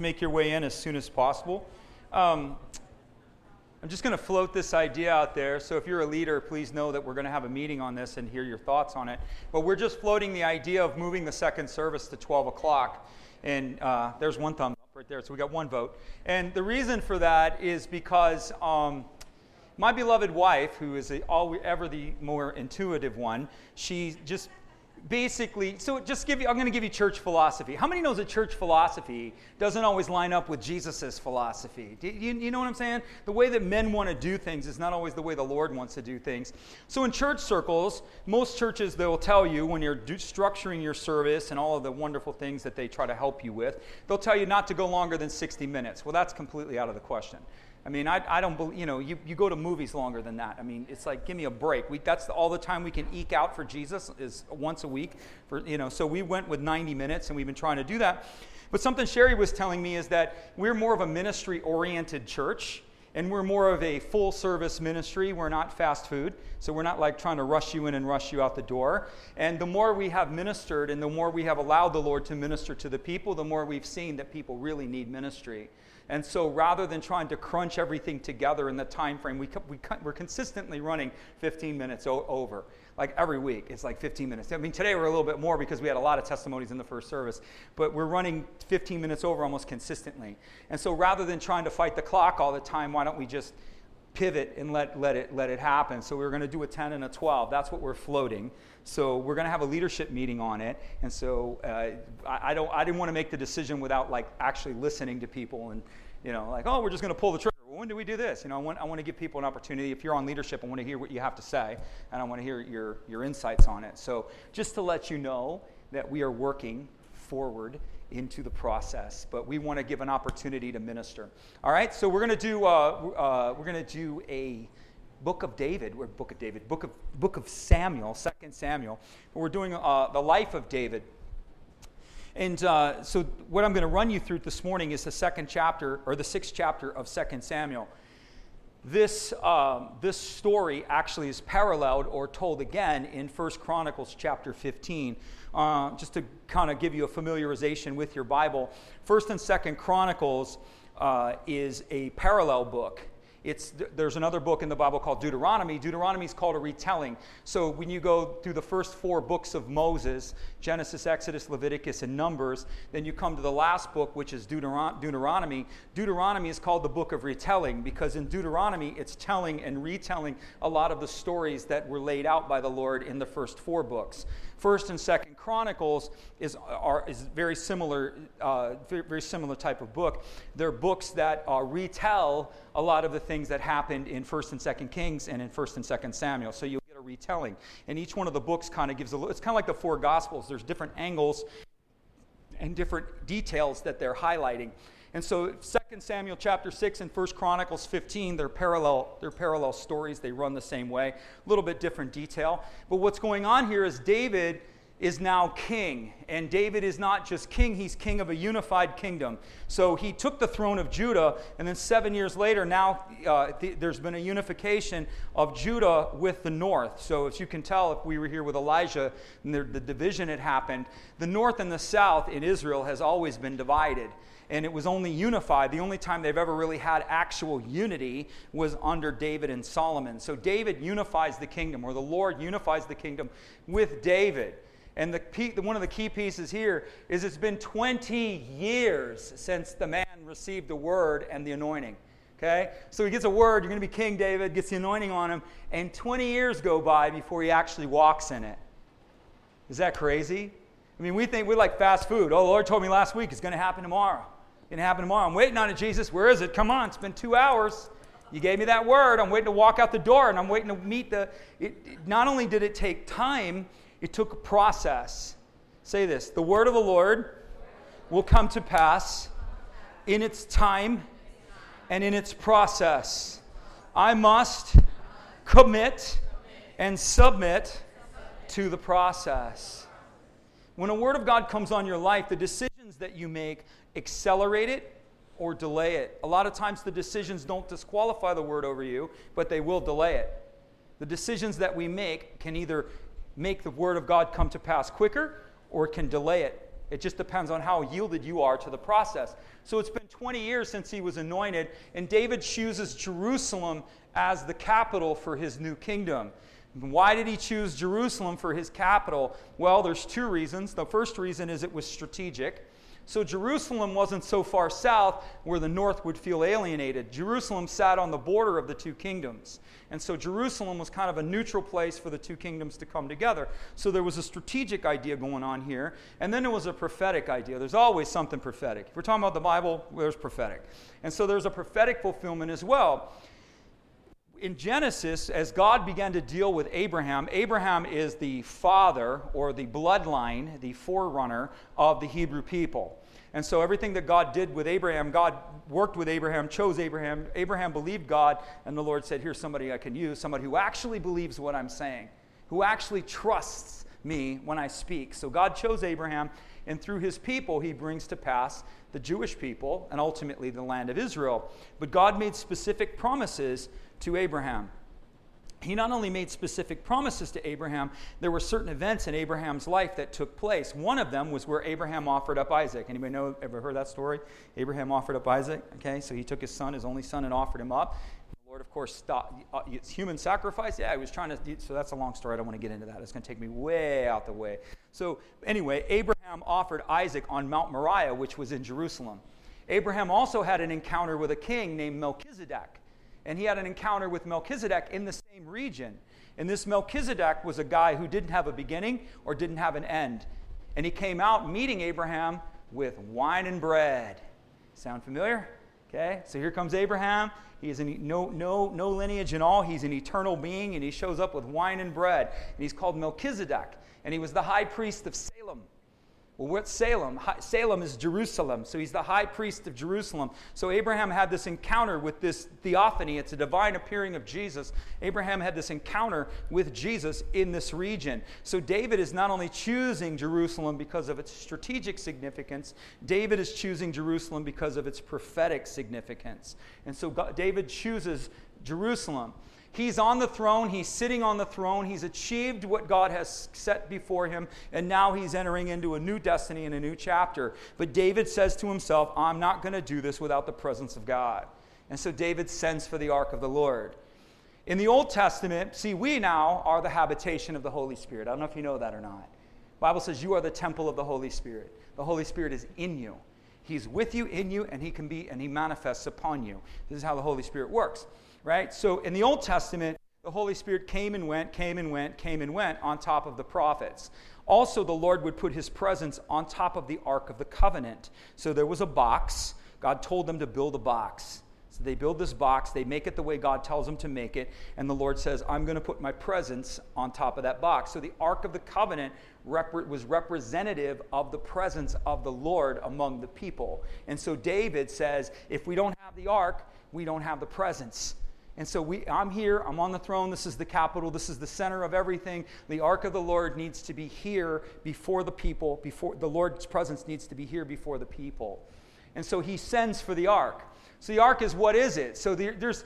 Make your way in as soon as possible. Um, I'm just going to float this idea out there. So if you're a leader, please know that we're going to have a meeting on this and hear your thoughts on it. But we're just floating the idea of moving the second service to 12 o'clock. And uh, there's one thumb up right there. So we got one vote. And the reason for that is because um, my beloved wife, who is a, all, ever the more intuitive one, she just basically, so just give you, I'm going to give you church philosophy. How many knows that church philosophy doesn't always line up with Jesus' philosophy? Do you, you know what I'm saying? The way that men want to do things is not always the way the Lord wants to do things. So in church circles, most churches, they will tell you when you're do, structuring your service and all of the wonderful things that they try to help you with, they'll tell you not to go longer than 60 minutes. Well, that's completely out of the question. I mean, I, I don't believe, you know, you, you go to movies longer than that. I mean, it's like, give me a break. We, that's all the time we can eke out for Jesus is once a week. For, you know, so we went with 90 minutes and we've been trying to do that. But something Sherry was telling me is that we're more of a ministry oriented church and we're more of a full service ministry. We're not fast food. So we're not like trying to rush you in and rush you out the door. And the more we have ministered and the more we have allowed the Lord to minister to the people, the more we've seen that people really need ministry. And so rather than trying to crunch everything together in the time frame, we, we, we're consistently running 15 minutes o- over. Like every week, it's like 15 minutes. I mean, today we're a little bit more because we had a lot of testimonies in the first service, but we're running 15 minutes over almost consistently. And so rather than trying to fight the clock all the time, why don't we just pivot and let, let, it, let it happen. So we are going to do a 10 and a 12. That's what we're floating. So we're going to have a leadership meeting on it. And so uh, I, I, don't, I didn't want to make the decision without like actually listening to people and, you know, like, oh, we're just going to pull the trigger. Well, when do we do this? You know, I want, I want to give people an opportunity. If you're on leadership, I want to hear what you have to say, and I want to hear your, your insights on it. So just to let you know that we are working forward into the process, but we want to give an opportunity to minister. All right, so we're going to do uh, uh, we're going to do a book of David, or book of David, book of book of Samuel, Second Samuel. We're doing uh, the life of David. And uh, so, what I'm going to run you through this morning is the second chapter, or the sixth chapter of Second Samuel. This, um, this story actually is paralleled or told again in First Chronicles chapter 15. Uh, just to kind of give you a familiarization with your Bible, First and Second Chronicles uh, is a parallel book. It's, there's another book in the Bible called Deuteronomy. Deuteronomy is called a retelling. So when you go through the first four books of Moses Genesis, Exodus, Leviticus, and Numbers then you come to the last book, which is Deuteronomy. Deuteronomy is called the book of retelling because in Deuteronomy it's telling and retelling a lot of the stories that were laid out by the Lord in the first four books. First and Second Chronicles is, are, is very similar, uh, very, very, similar type of book. They're books that uh, retell a lot of the things that happened in First and Second Kings and in First and Second Samuel. So you'll get a retelling, and each one of the books kind of gives a. It's kind of like the four Gospels. There's different angles and different details that they're highlighting. And so 2 Samuel chapter 6 and 1 Chronicles 15, they're parallel, they're parallel stories. They run the same way, a little bit different detail. But what's going on here is David is now king. And David is not just king, he's king of a unified kingdom. So he took the throne of Judah, and then seven years later, now uh, th- there's been a unification of Judah with the north. So, as you can tell, if we were here with Elijah and the, the division had happened, the north and the south in Israel has always been divided and it was only unified. The only time they've ever really had actual unity was under David and Solomon. So David unifies the kingdom, or the Lord unifies the kingdom with David. And the, one of the key pieces here is it's been 20 years since the man received the word and the anointing. Okay? So he gets a word, you're going to be king, David, gets the anointing on him, and 20 years go by before he actually walks in it. Is that crazy? I mean, we think we like fast food. Oh, the Lord told me last week it's going to happen tomorrow It's going to happen tomorrow. I'm waiting on it, Jesus. Where is it? Come on, it's been two hours. You gave me that word. I'm waiting to walk out the door and I'm waiting to meet the. It, not only did it take time, it took a process. Say this the word of the Lord will come to pass in its time and in its process. I must commit and submit to the process. When a word of God comes on your life, the decisions that you make accelerate it or delay it. A lot of times the decisions don't disqualify the word over you, but they will delay it. The decisions that we make can either make the word of God come to pass quicker or it can delay it It just depends on how yielded you are to the process. So it's been 20 years since he was anointed, and David chooses Jerusalem as the capital for his new kingdom. Why did he choose Jerusalem for his capital? Well, there's two reasons. The first reason is it was strategic. So Jerusalem wasn't so far south where the north would feel alienated. Jerusalem sat on the border of the two kingdoms. And so Jerusalem was kind of a neutral place for the two kingdoms to come together. So there was a strategic idea going on here. And then there was a prophetic idea. There's always something prophetic. If we're talking about the Bible, there's prophetic. And so there's a prophetic fulfillment as well in Genesis, as God began to deal with Abraham, Abraham is the father or the bloodline, the forerunner of the Hebrew people. And so everything that God did with Abraham, God worked with Abraham, chose Abraham. Abraham believed God, and the Lord said, Here's somebody I can use, somebody who actually believes what I'm saying, who actually trusts me when I speak. So God chose Abraham, and through his people, he brings to pass the Jewish people and ultimately the land of Israel. But God made specific promises to Abraham. He not only made specific promises to Abraham, there were certain events in Abraham's life that took place. One of them was where Abraham offered up Isaac. Anybody know ever heard that story? Abraham offered up Isaac. Okay, so he took his son, his only son, and offered him up. The Lord, of course. Uh, it's human sacrifice. Yeah, he was trying to. So that's a long story. I don't want to get into that. It's going to take me way out the way. So anyway, Abraham offered Isaac on Mount Moriah, which was in Jerusalem. Abraham also had an encounter with a king named Melchizedek and he had an encounter with Melchizedek in the same region. And this Melchizedek was a guy who didn't have a beginning or didn't have an end. And he came out meeting Abraham with wine and bread. Sound familiar? Okay, so here comes Abraham. He is an, no, no, no lineage in all. He's an eternal being, and he shows up with wine and bread. And he's called Melchizedek, and he was the high priest of Salem. Well, what's Salem? Salem is Jerusalem. So he's the high priest of Jerusalem. So Abraham had this encounter with this theophany. It's a divine appearing of Jesus. Abraham had this encounter with Jesus in this region. So David is not only choosing Jerusalem because of its strategic significance, David is choosing Jerusalem because of its prophetic significance. And so God, David chooses Jerusalem. He's on the throne, he's sitting on the throne, he's achieved what God has set before him, and now he's entering into a new destiny and a new chapter. But David says to himself, I'm not going to do this without the presence of God. And so David sends for the ark of the Lord. In the Old Testament, see, we now are the habitation of the Holy Spirit. I don't know if you know that or not. The Bible says you are the temple of the Holy Spirit. The Holy Spirit is in you. He's with you, in you, and he can be, and he manifests upon you. This is how the Holy Spirit works right? So in the Old Testament, the Holy Spirit came and went, came and went, came and went on top of the prophets. Also, the Lord would put his presence on top of the Ark of the Covenant. So there was a box. God told them to build a box. So they build this box, they make it the way God tells them to make it, and the Lord says, I'm going to put my presence on top of that box. So the Ark of the Covenant was representative of the presence of the Lord among the people. And so David says, if we don't have the Ark, we don't have the presence. And so we, I'm here, I'm on the throne, this is the capital, this is the center of everything. The ark of the Lord needs to be here before the people, before the Lord's presence needs to be here before the people. And so he sends for the ark. So the ark is what is it? So there's,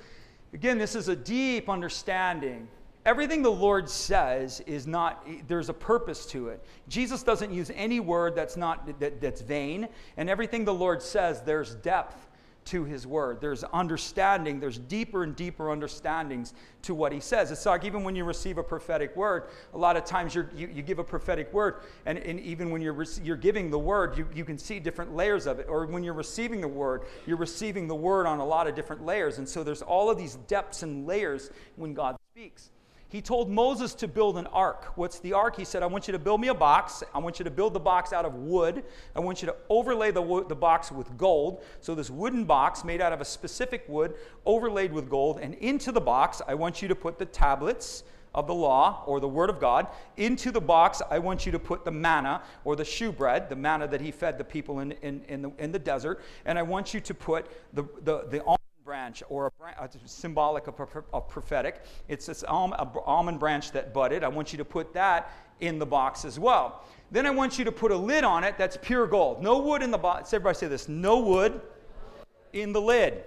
again, this is a deep understanding. Everything the Lord says is not, there's a purpose to it. Jesus doesn't use any word that's not, that, that's vain. And everything the Lord says, there's depth to his word. There's understanding, there's deeper and deeper understandings to what he says. It's like even when you receive a prophetic word, a lot of times you you, give a prophetic word, and, and even when you're, you're giving the word, you, you can see different layers of it. Or when you're receiving the word, you're receiving the word on a lot of different layers. And so there's all of these depths and layers when God speaks. He told Moses to build an ark. What's the ark? He said, I want you to build me a box. I want you to build the box out of wood. I want you to overlay the, wo- the box with gold. So, this wooden box made out of a specific wood, overlaid with gold. And into the box, I want you to put the tablets of the law or the word of God. Into the box, I want you to put the manna or the shewbread, the manna that he fed the people in, in, in, the, in the desert. And I want you to put the, the, the branch or a, a uh, symbolic of, of, prophetic. It's this almond branch that budded. I want you to put that in the box as well. Then I want you to put a lid on it that's pure gold. No wood in the box. Everybody say this. No wood in the lid.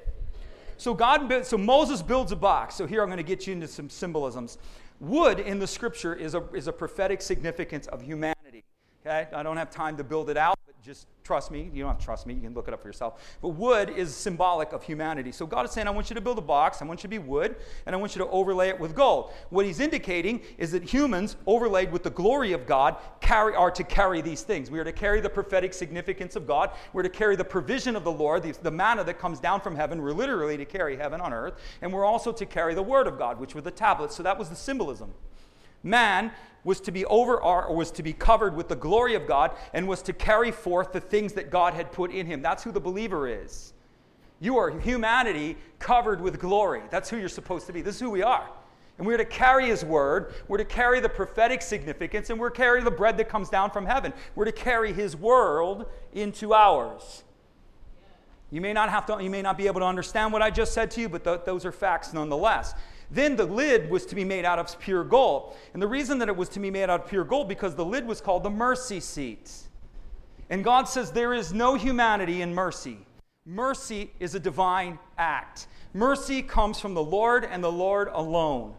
So God, so Moses builds a box. So here I'm going to get you into some symbolisms. Wood in the scripture is a, is a prophetic significance of humanity. Okay? I don't have time to build it out, but just trust me. You don't have to trust me. You can look it up for yourself. But wood is symbolic of humanity. So God is saying, I want you to build a box. I want you to be wood, and I want you to overlay it with gold. What he's indicating is that humans, overlaid with the glory of God, carry, are to carry these things. We are to carry the prophetic significance of God. We're to carry the provision of the Lord, the, the manna that comes down from heaven. We're literally to carry heaven on earth. And we're also to carry the word of God, which were the tablets. So that was the symbolism. Man was to be over or was to be covered with the glory of God and was to carry forth the things that God had put in him. That's who the believer is. You are humanity covered with glory. That's who you're supposed to be. This is who we are. And we're to carry his word. We're to carry the prophetic significance, and we're to carry the bread that comes down from heaven. We're to carry his world into ours. You may not have to, you may not be able to understand what I just said to you, but th- those are facts nonetheless. Then the lid was to be made out of pure gold. And the reason that it was to be made out of pure gold because the lid was called the mercy seat. And God says there is no humanity in mercy. Mercy is a divine act. Mercy comes from the Lord and the Lord alone.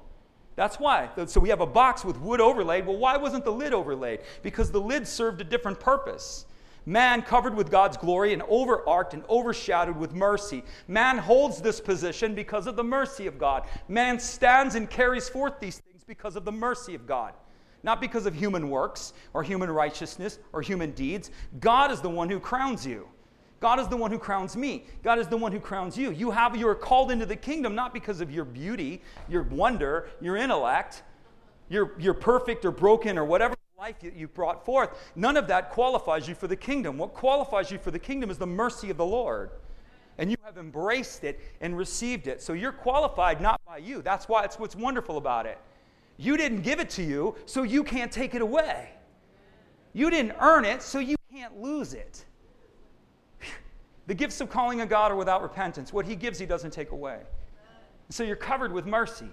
That's why. So we have a box with wood overlaid. Well, why wasn't the lid overlaid? Because the lid served a different purpose. Man covered with God's glory and overarched and overshadowed with mercy. Man holds this position because of the mercy of God. Man stands and carries forth these things because of the mercy of God. Not because of human works or human righteousness or human deeds. God is the one who crowns you. God is the one who crowns me. God is the one who crowns you. You have you are called into the kingdom not because of your beauty, your wonder, your intellect, you're, you're perfect or broken or whatever life that you brought forth, none of that qualifies you for the kingdom. What qualifies you for the kingdom is the mercy of the Lord. And you have embraced it and received it. So you're qualified not by you. That's why it's what's wonderful about it. You didn't give it to you, so you can't take it away. You didn't earn it, so you can't lose it. The gifts of calling a God are without repentance. What he gives, he doesn't take away. So you're covered with mercy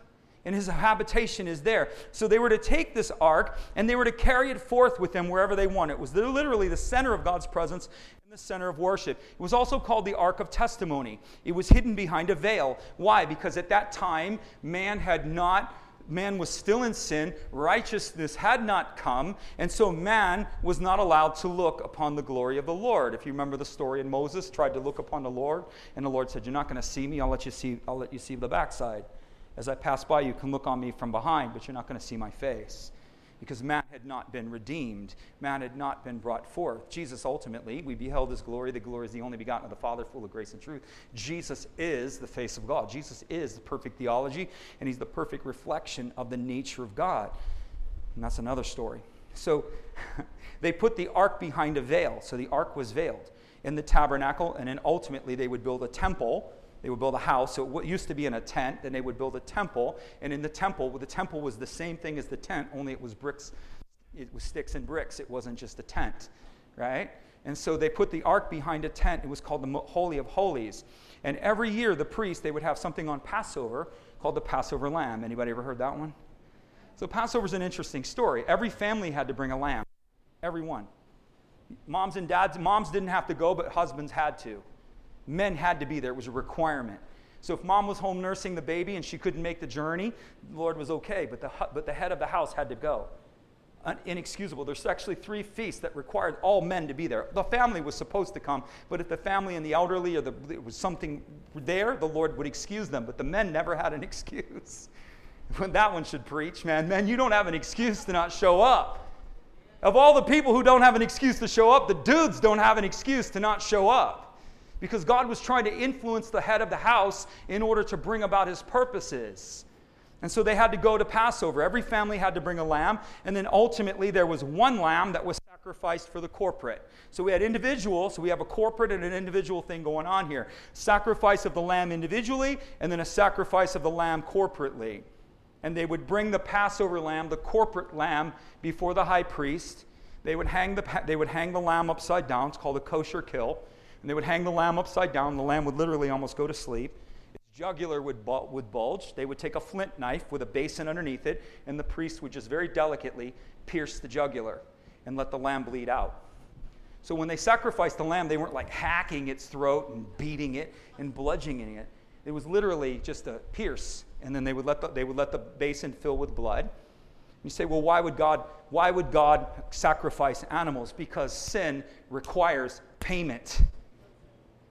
and his habitation is there. So they were to take this ark and they were to carry it forth with them wherever they want. It was literally the center of God's presence and the center of worship. It was also called the Ark of Testimony. It was hidden behind a veil. Why? Because at that time, man had not man was still in sin, righteousness had not come, and so man was not allowed to look upon the glory of the Lord. If you remember the story in Moses tried to look upon the Lord, and the Lord said, You're not going to see me, I'll let you see, I'll let you see the backside. As I pass by, you can look on me from behind, but you're not going to see my face. Because man had not been redeemed, man had not been brought forth. Jesus ultimately, we beheld his glory. The glory is the only begotten of the Father, full of grace and truth. Jesus is the face of God. Jesus is the perfect theology, and he's the perfect reflection of the nature of God. And that's another story. So they put the ark behind a veil. So the ark was veiled in the tabernacle, and then ultimately they would build a temple they would build a house. So it used to be in a tent, then they would build a temple. And in the temple, the temple was the same thing as the tent, only it was bricks, it was sticks and bricks. It wasn't just a tent, right? And so they put the ark behind a tent. It was called the Holy of Holies. And every year, the priest, they would have something on Passover called the Passover lamb. Anybody ever heard that one? So Passover is an interesting story. Every family had to bring a lamb. Everyone. Moms and dads, moms didn't have to go, but husbands had to men had to be there. It was a requirement. So if mom was home nursing the baby and she couldn't make the journey, the Lord was okay, but the, but the head of the house had to go. Inexcusable. There's actually three feasts that required all men to be there. The family was supposed to come, but if the family and the elderly or the, there was something there, the Lord would excuse them, but the men never had an excuse. when that one should preach, man. Men, you don't have an excuse to not show up. Of all the people who don't have an excuse to show up, the dudes don't have an excuse to not show up because God was trying to influence the head of the house in order to bring about his purposes. And so they had to go to Passover. Every family had to bring a lamb, and then ultimately there was one lamb that was sacrificed for the corporate. So we had individual, so we have a corporate and an individual thing going on here. Sacrifice of the lamb individually, and then a sacrifice of the lamb corporately. And they would bring the Passover lamb, the corporate lamb, before the high priest. They would hang the, they would hang the lamb upside down. It's called a kosher kill and they would hang the lamb upside down. The lamb would literally almost go to sleep. Its jugular would, would bulge. They would take a flint knife with a basin underneath it, and the priest would just very delicately pierce the jugular and let the lamb bleed out. So when they sacrificed the lamb, they weren't like hacking its throat and beating it and bludgeoning it. It was literally just a pierce, and then they would let the, they would let the basin fill with blood. You say, well, why would God, why would God sacrifice animals? Because sin requires payment.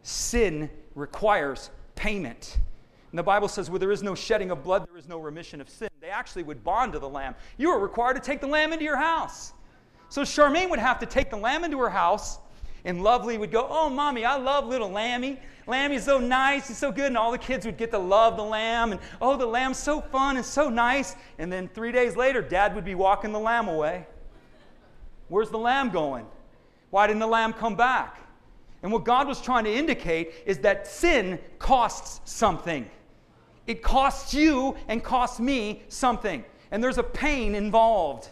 Sin requires payment. And the Bible says, where there is no shedding of blood, there is no remission of sin. They actually would bond to the lamb. You were required to take the lamb into your house. So Charmaine would have to take the lamb into her house, and Lovely would go, Oh, mommy, I love little Lammy. Lammy's so nice, he's so good. And all the kids would get to love the lamb, and oh, the lamb's so fun and so nice. And then three days later, dad would be walking the lamb away. Where's the lamb going? Why didn't the lamb come back? And what God was trying to indicate is that sin costs something. It costs you and costs me something. And there's a pain involved.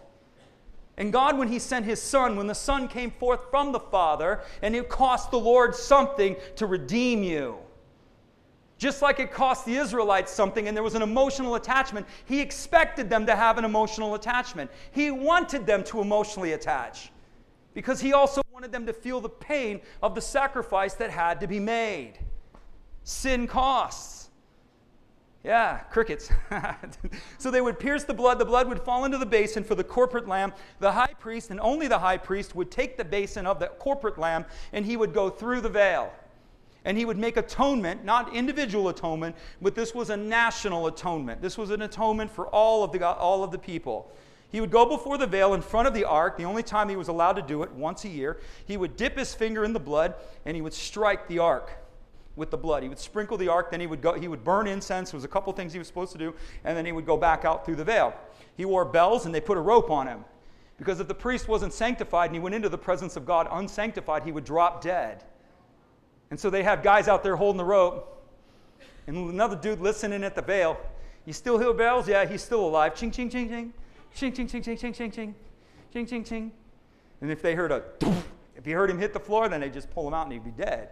And God, when He sent His Son, when the Son came forth from the Father, and it cost the Lord something to redeem you. Just like it cost the Israelites something and there was an emotional attachment, He expected them to have an emotional attachment. He wanted them to emotionally attach because He also wanted them to feel the pain of the sacrifice that had to be made. Sin costs. Yeah, crickets. so they would pierce the blood. The blood would fall into the basin for the corporate lamb. The high priest, and only the high priest, would take the basin of the corporate lamb and he would go through the veil. And he would make atonement, not individual atonement, but this was a national atonement. This was an atonement for all of the, all of the people. He would go before the veil in front of the ark, the only time he was allowed to do it, once a year. He would dip his finger in the blood and he would strike the ark with the blood. He would sprinkle the ark, then he would go, he would burn incense. There was a couple things he was supposed to do, and then he would go back out through the veil. He wore bells, and they put a rope on him. Because if the priest wasn't sanctified and he went into the presence of God unsanctified, he would drop dead. And so they have guys out there holding the rope, and another dude listening at the veil. You still hear bells? Yeah, he's still alive. Ching, ching, ching, ching. Ching, ching, ching, ching, ching, ching, ching. Ching, ching, ching. And if they heard a, if you heard him hit the floor, then they just pull him out and he'd be dead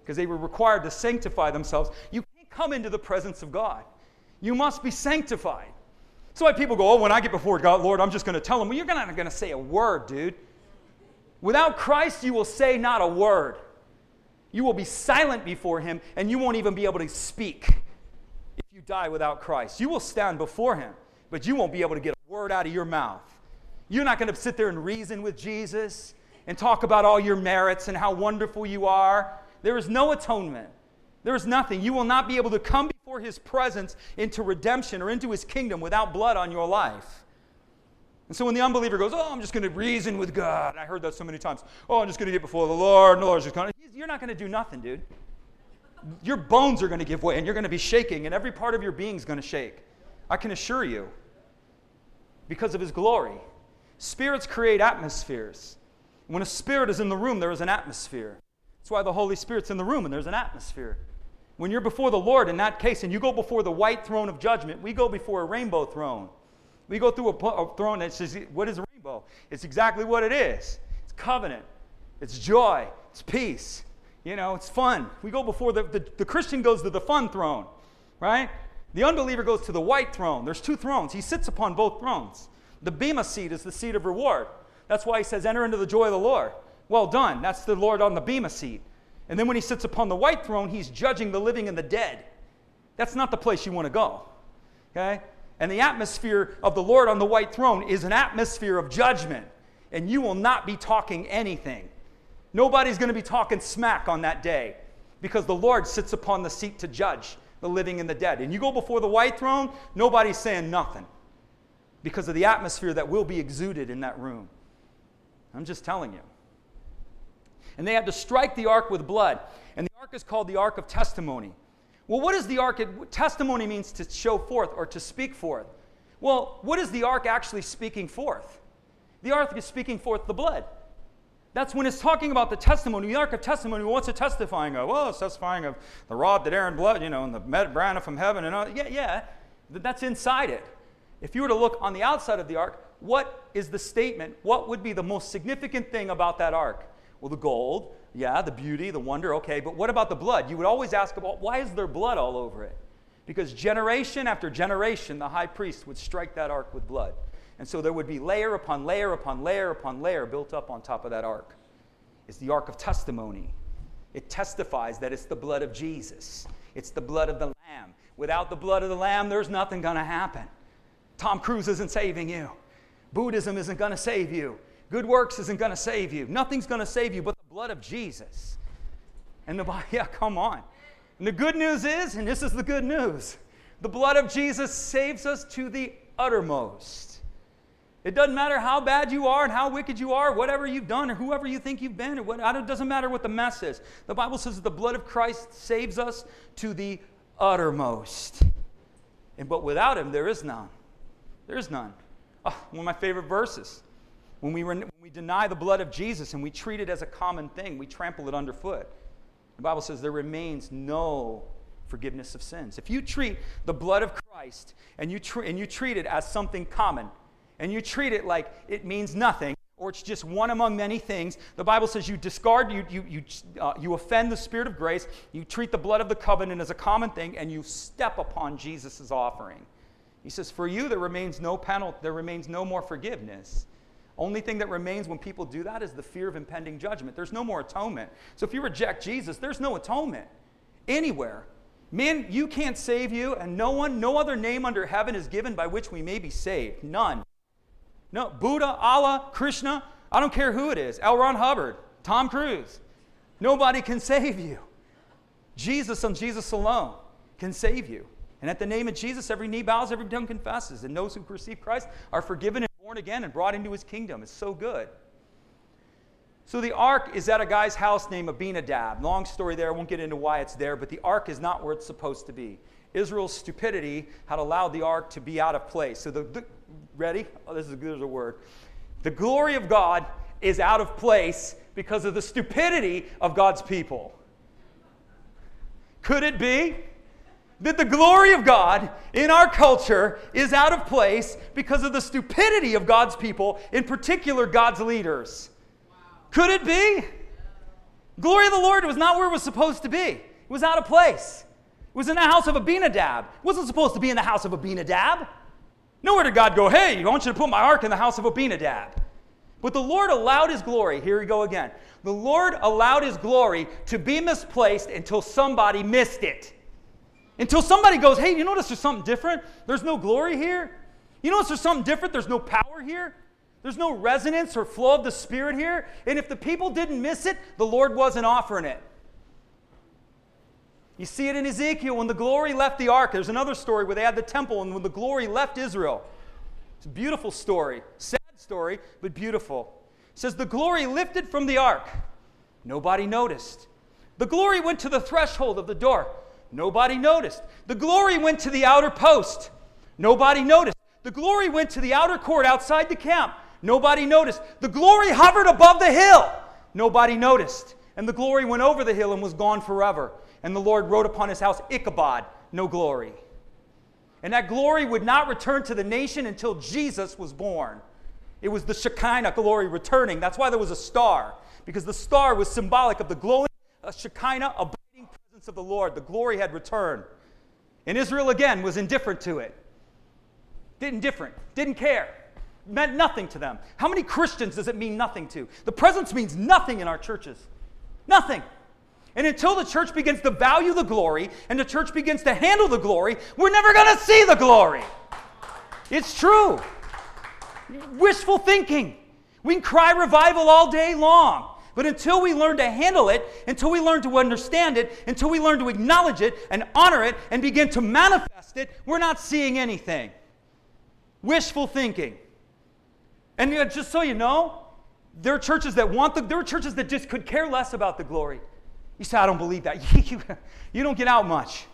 because they were required to sanctify themselves. You can't come into the presence of God. You must be sanctified. So why people go, oh, when I get before God, Lord, I'm just going to tell him. Well, you're not going to say a word, dude. Without Christ, you will say not a word. You will be silent before him, and you won't even be able to speak if you die without Christ. You will stand before him, but you won't be able to get word out of your mouth. You're not going to sit there and reason with Jesus and talk about all your merits and how wonderful you are. There is no atonement. There is nothing. You will not be able to come before his presence into redemption or into his kingdom without blood on your life. And so when the unbeliever goes, Oh, I'm just going to reason with God, I heard that so many times. Oh, I'm just going to get before the Lord, and the Lord's just going to. You're not going to do nothing, dude. Your bones are going to give way, and you're going to be shaking, and every part of your being is going to shake. I can assure you. Because of his glory. Spirits create atmospheres. When a spirit is in the room, there is an atmosphere. That's why the Holy Spirit's in the room and there's an atmosphere. When you're before the Lord in that case and you go before the white throne of judgment, we go before a rainbow throne. We go through a, a throne that says, What is a rainbow? It's exactly what it is it's covenant, it's joy, it's peace. You know, it's fun. We go before the, the, the Christian goes to the fun throne, right? The unbeliever goes to the white throne. There's two thrones. He sits upon both thrones. The Bema seat is the seat of reward. That's why he says, Enter into the joy of the Lord. Well done. That's the Lord on the Bema seat. And then when he sits upon the white throne, he's judging the living and the dead. That's not the place you want to go. Okay? And the atmosphere of the Lord on the white throne is an atmosphere of judgment. And you will not be talking anything. Nobody's going to be talking smack on that day because the Lord sits upon the seat to judge the living and the dead. And you go before the white throne, nobody's saying nothing because of the atmosphere that will be exuded in that room. I'm just telling you and they had to strike the ark with blood. And the ark is called the ark of testimony. Well, what is the ark? Testimony means to show forth or to speak forth. Well, what is the ark actually speaking forth? The ark is speaking forth the blood. That's when it's talking about the testimony, the ark of testimony. What's it testifying of? Well, it's testifying of the rod that Aaron blood, you know, and the manna from heaven, and all. Yeah, yeah, that's inside it. If you were to look on the outside of the ark, what is the statement? What would be the most significant thing about that ark? Well, the gold, yeah, the beauty, the wonder, okay, but what about the blood? You would always ask about why is there blood all over it? Because generation after generation, the high priest would strike that ark with blood. And so there would be layer upon layer upon layer upon layer built up on top of that ark. It's the ark of testimony. It testifies that it's the blood of Jesus, it's the blood of the Lamb. Without the blood of the Lamb, there's nothing going to happen. Tom Cruise isn't saving you. Buddhism isn't going to save you. Good works isn't going to save you. Nothing's going to save you but the blood of Jesus. And the yeah, come on. And the good news is, and this is the good news, the blood of Jesus saves us to the uttermost. It doesn't matter how bad you are and how wicked you are, whatever you've done, or whoever you think you've been, or what, it doesn't matter what the mess is. The Bible says that the blood of Christ saves us to the uttermost. And but without him, there is none. There is none. Oh, one of my favorite verses. When we, when we deny the blood of Jesus and we treat it as a common thing, we trample it underfoot. The Bible says there remains no forgiveness of sins. If you treat the blood of Christ and you, tr- and you treat it as something common, and you treat it like it means nothing, or it's just one among many things, the Bible says you discard, you, you, you, uh, you offend the Spirit of grace, you treat the blood of the covenant as a common thing, and you step upon Jesus' offering. He says, For you, there remains no penalty, there remains no more forgiveness. Only thing that remains when people do that is the fear of impending judgment. There's no more atonement. So if you reject Jesus, there's no atonement anywhere. Man, you can't save you, and no one, no other name under heaven is given by which we may be saved. None. No, Buddha, Allah, Krishna, I don't care who it is, L. Ron Hubbard, Tom Cruise. Nobody can save you. Jesus and Jesus alone can save you. And at the name of Jesus, every knee bows, every tongue confesses, and those who receive Christ are forgiven and born again and brought into his kingdom. It's so good. So the ark is at a guy's house named Abinadab. Long story there, I won't get into why it's there, but the ark is not where it's supposed to be. Israel's stupidity had allowed the ark to be out of place. So the, the ready? Oh, this is there's a word. The glory of God is out of place because of the stupidity of God's people. Could it be? that the glory of God in our culture is out of place because of the stupidity of God's people, in particular God's leaders. Wow. Could it be? Glory of the Lord was not where it was supposed to be. It was out of place. It was in the house of Abinadab. It wasn't supposed to be in the house of Abinadab. Nowhere did God go, hey, I want you to put my ark in the house of Abinadab. But the Lord allowed his glory, here we go again. The Lord allowed his glory to be misplaced until somebody missed it. Until somebody goes, hey, you notice there's something different? There's no glory here. You notice there's something different? There's no power here. There's no resonance or flow of the Spirit here. And if the people didn't miss it, the Lord wasn't offering it. You see it in Ezekiel when the glory left the ark. There's another story where they had the temple and when the glory left Israel. It's a beautiful story. Sad story, but beautiful. It says, The glory lifted from the ark. Nobody noticed. The glory went to the threshold of the door. Nobody noticed. The glory went to the outer post. Nobody noticed. The glory went to the outer court outside the camp. Nobody noticed. The glory hovered above the hill. Nobody noticed. And the glory went over the hill and was gone forever. And the Lord wrote upon his house, Ichabod, no glory. And that glory would not return to the nation until Jesus was born. It was the Shekinah glory returning. That's why there was a star, because the star was symbolic of the glowing uh, Shekinah abiding presence of the Lord. The glory had returned. And Israel again was indifferent to it. Didn't different, didn't care. Meant nothing to them. How many Christians does it mean nothing to? The presence means nothing in our churches. Nothing. And until the church begins to value the glory and the church begins to handle the glory, we're never going to see the glory. It's true. Wishful thinking. We can cry revival all day long. But until we learn to handle it, until we learn to understand it, until we learn to acknowledge it and honor it and begin to manifest it, we're not seeing anything. Wishful thinking. And just so you know, there are churches that want the, there are churches that just could care less about the glory. You say, I don't believe that. you don't get out much.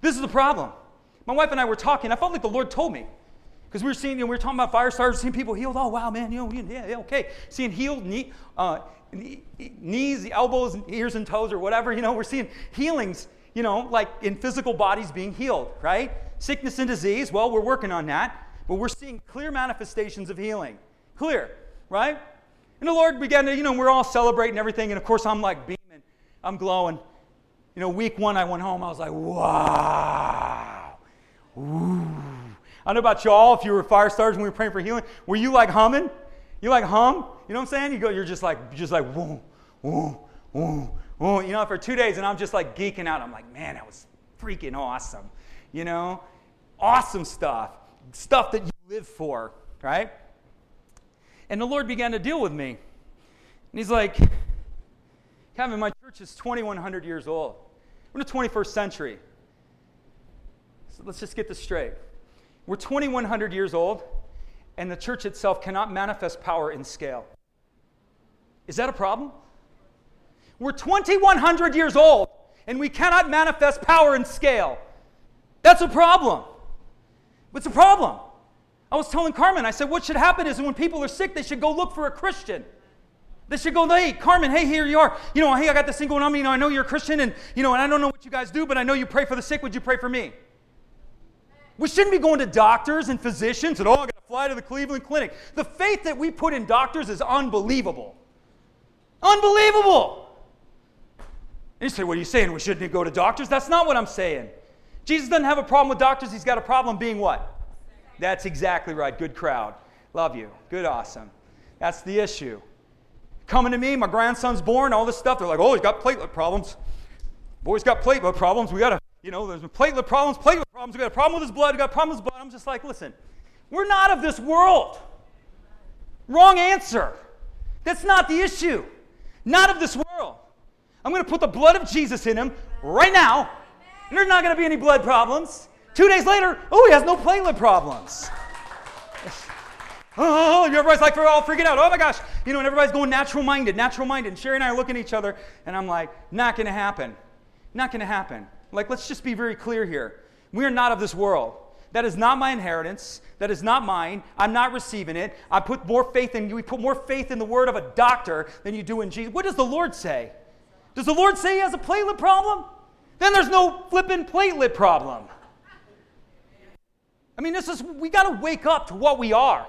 This is the problem. My wife and I were talking. I felt like the Lord told me. Because we were seeing, you know, we were talking about fire stars, seeing people healed. Oh, wow, man, you know, yeah, yeah okay. Seeing healed, knee, uh, knees, elbows, ears, and toes, or whatever. You know, we're seeing healings, you know, like in physical bodies being healed, right? Sickness and disease, well, we're working on that, but we're seeing clear manifestations of healing. Clear, right? And the Lord began to, you know, we're all celebrating everything, and of course, I'm like I'm glowing. You know, week one, I went home, I was like, wow. Ooh. I don't know about y'all, if you were fire stars when we were praying for healing, were you like humming? You like hum? You know what I'm saying? You go, you're just like, just like, whoa, whoa, whoa, whoa. You know, for two days, and I'm just like geeking out. I'm like, man, that was freaking awesome. You know, awesome stuff. Stuff that you live for, right? And the Lord began to deal with me. And He's like, Kevin, my church is 2,100 years old. We're in the 21st century. So let's just get this straight. We're 2,100 years old, and the church itself cannot manifest power in scale. Is that a problem? We're 2,100 years old, and we cannot manifest power in scale. That's a problem. What's a problem? I was telling Carmen, I said, what should happen is when people are sick, they should go look for a Christian. They should go, hey, Carmen, hey, here you are. You know, hey, I got this thing going on. You know, I know you're a Christian, and you know, and I don't know what you guys do, but I know you pray for the sick. Would you pray for me? We shouldn't be going to doctors and physicians and oh, I got to fly to the Cleveland Clinic. The faith that we put in doctors is unbelievable. Unbelievable. And you say, what are you saying? We shouldn't go to doctors? That's not what I'm saying. Jesus doesn't have a problem with doctors. He's got a problem being what? That's exactly right. Good crowd. Love you. Good, awesome. That's the issue. Coming to me, my grandson's born, all this stuff. They're like, oh, he's got platelet problems. Boy's got platelet problems. We got to, you know, there's platelet problems, platelet problems. We got a problem with his blood. We got a problem with his blood. I'm just like, listen, we're not of this world. Wrong answer. That's not the issue. Not of this world. I'm going to put the blood of Jesus in him right now, and there's not going to be any blood problems. Two days later, oh, he has no platelet problems. Oh, everybody's like, we're all freaking out. Oh my gosh. You know, and everybody's going natural minded, natural minded. And Sherry and I are looking at each other, and I'm like, not going to happen. Not going to happen. Like, let's just be very clear here. We are not of this world. That is not my inheritance. That is not mine. I'm not receiving it. I put more faith in you. We put more faith in the word of a doctor than you do in Jesus. What does the Lord say? Does the Lord say he has a platelet problem? Then there's no flipping platelet problem. I mean, this is, we got to wake up to what we are.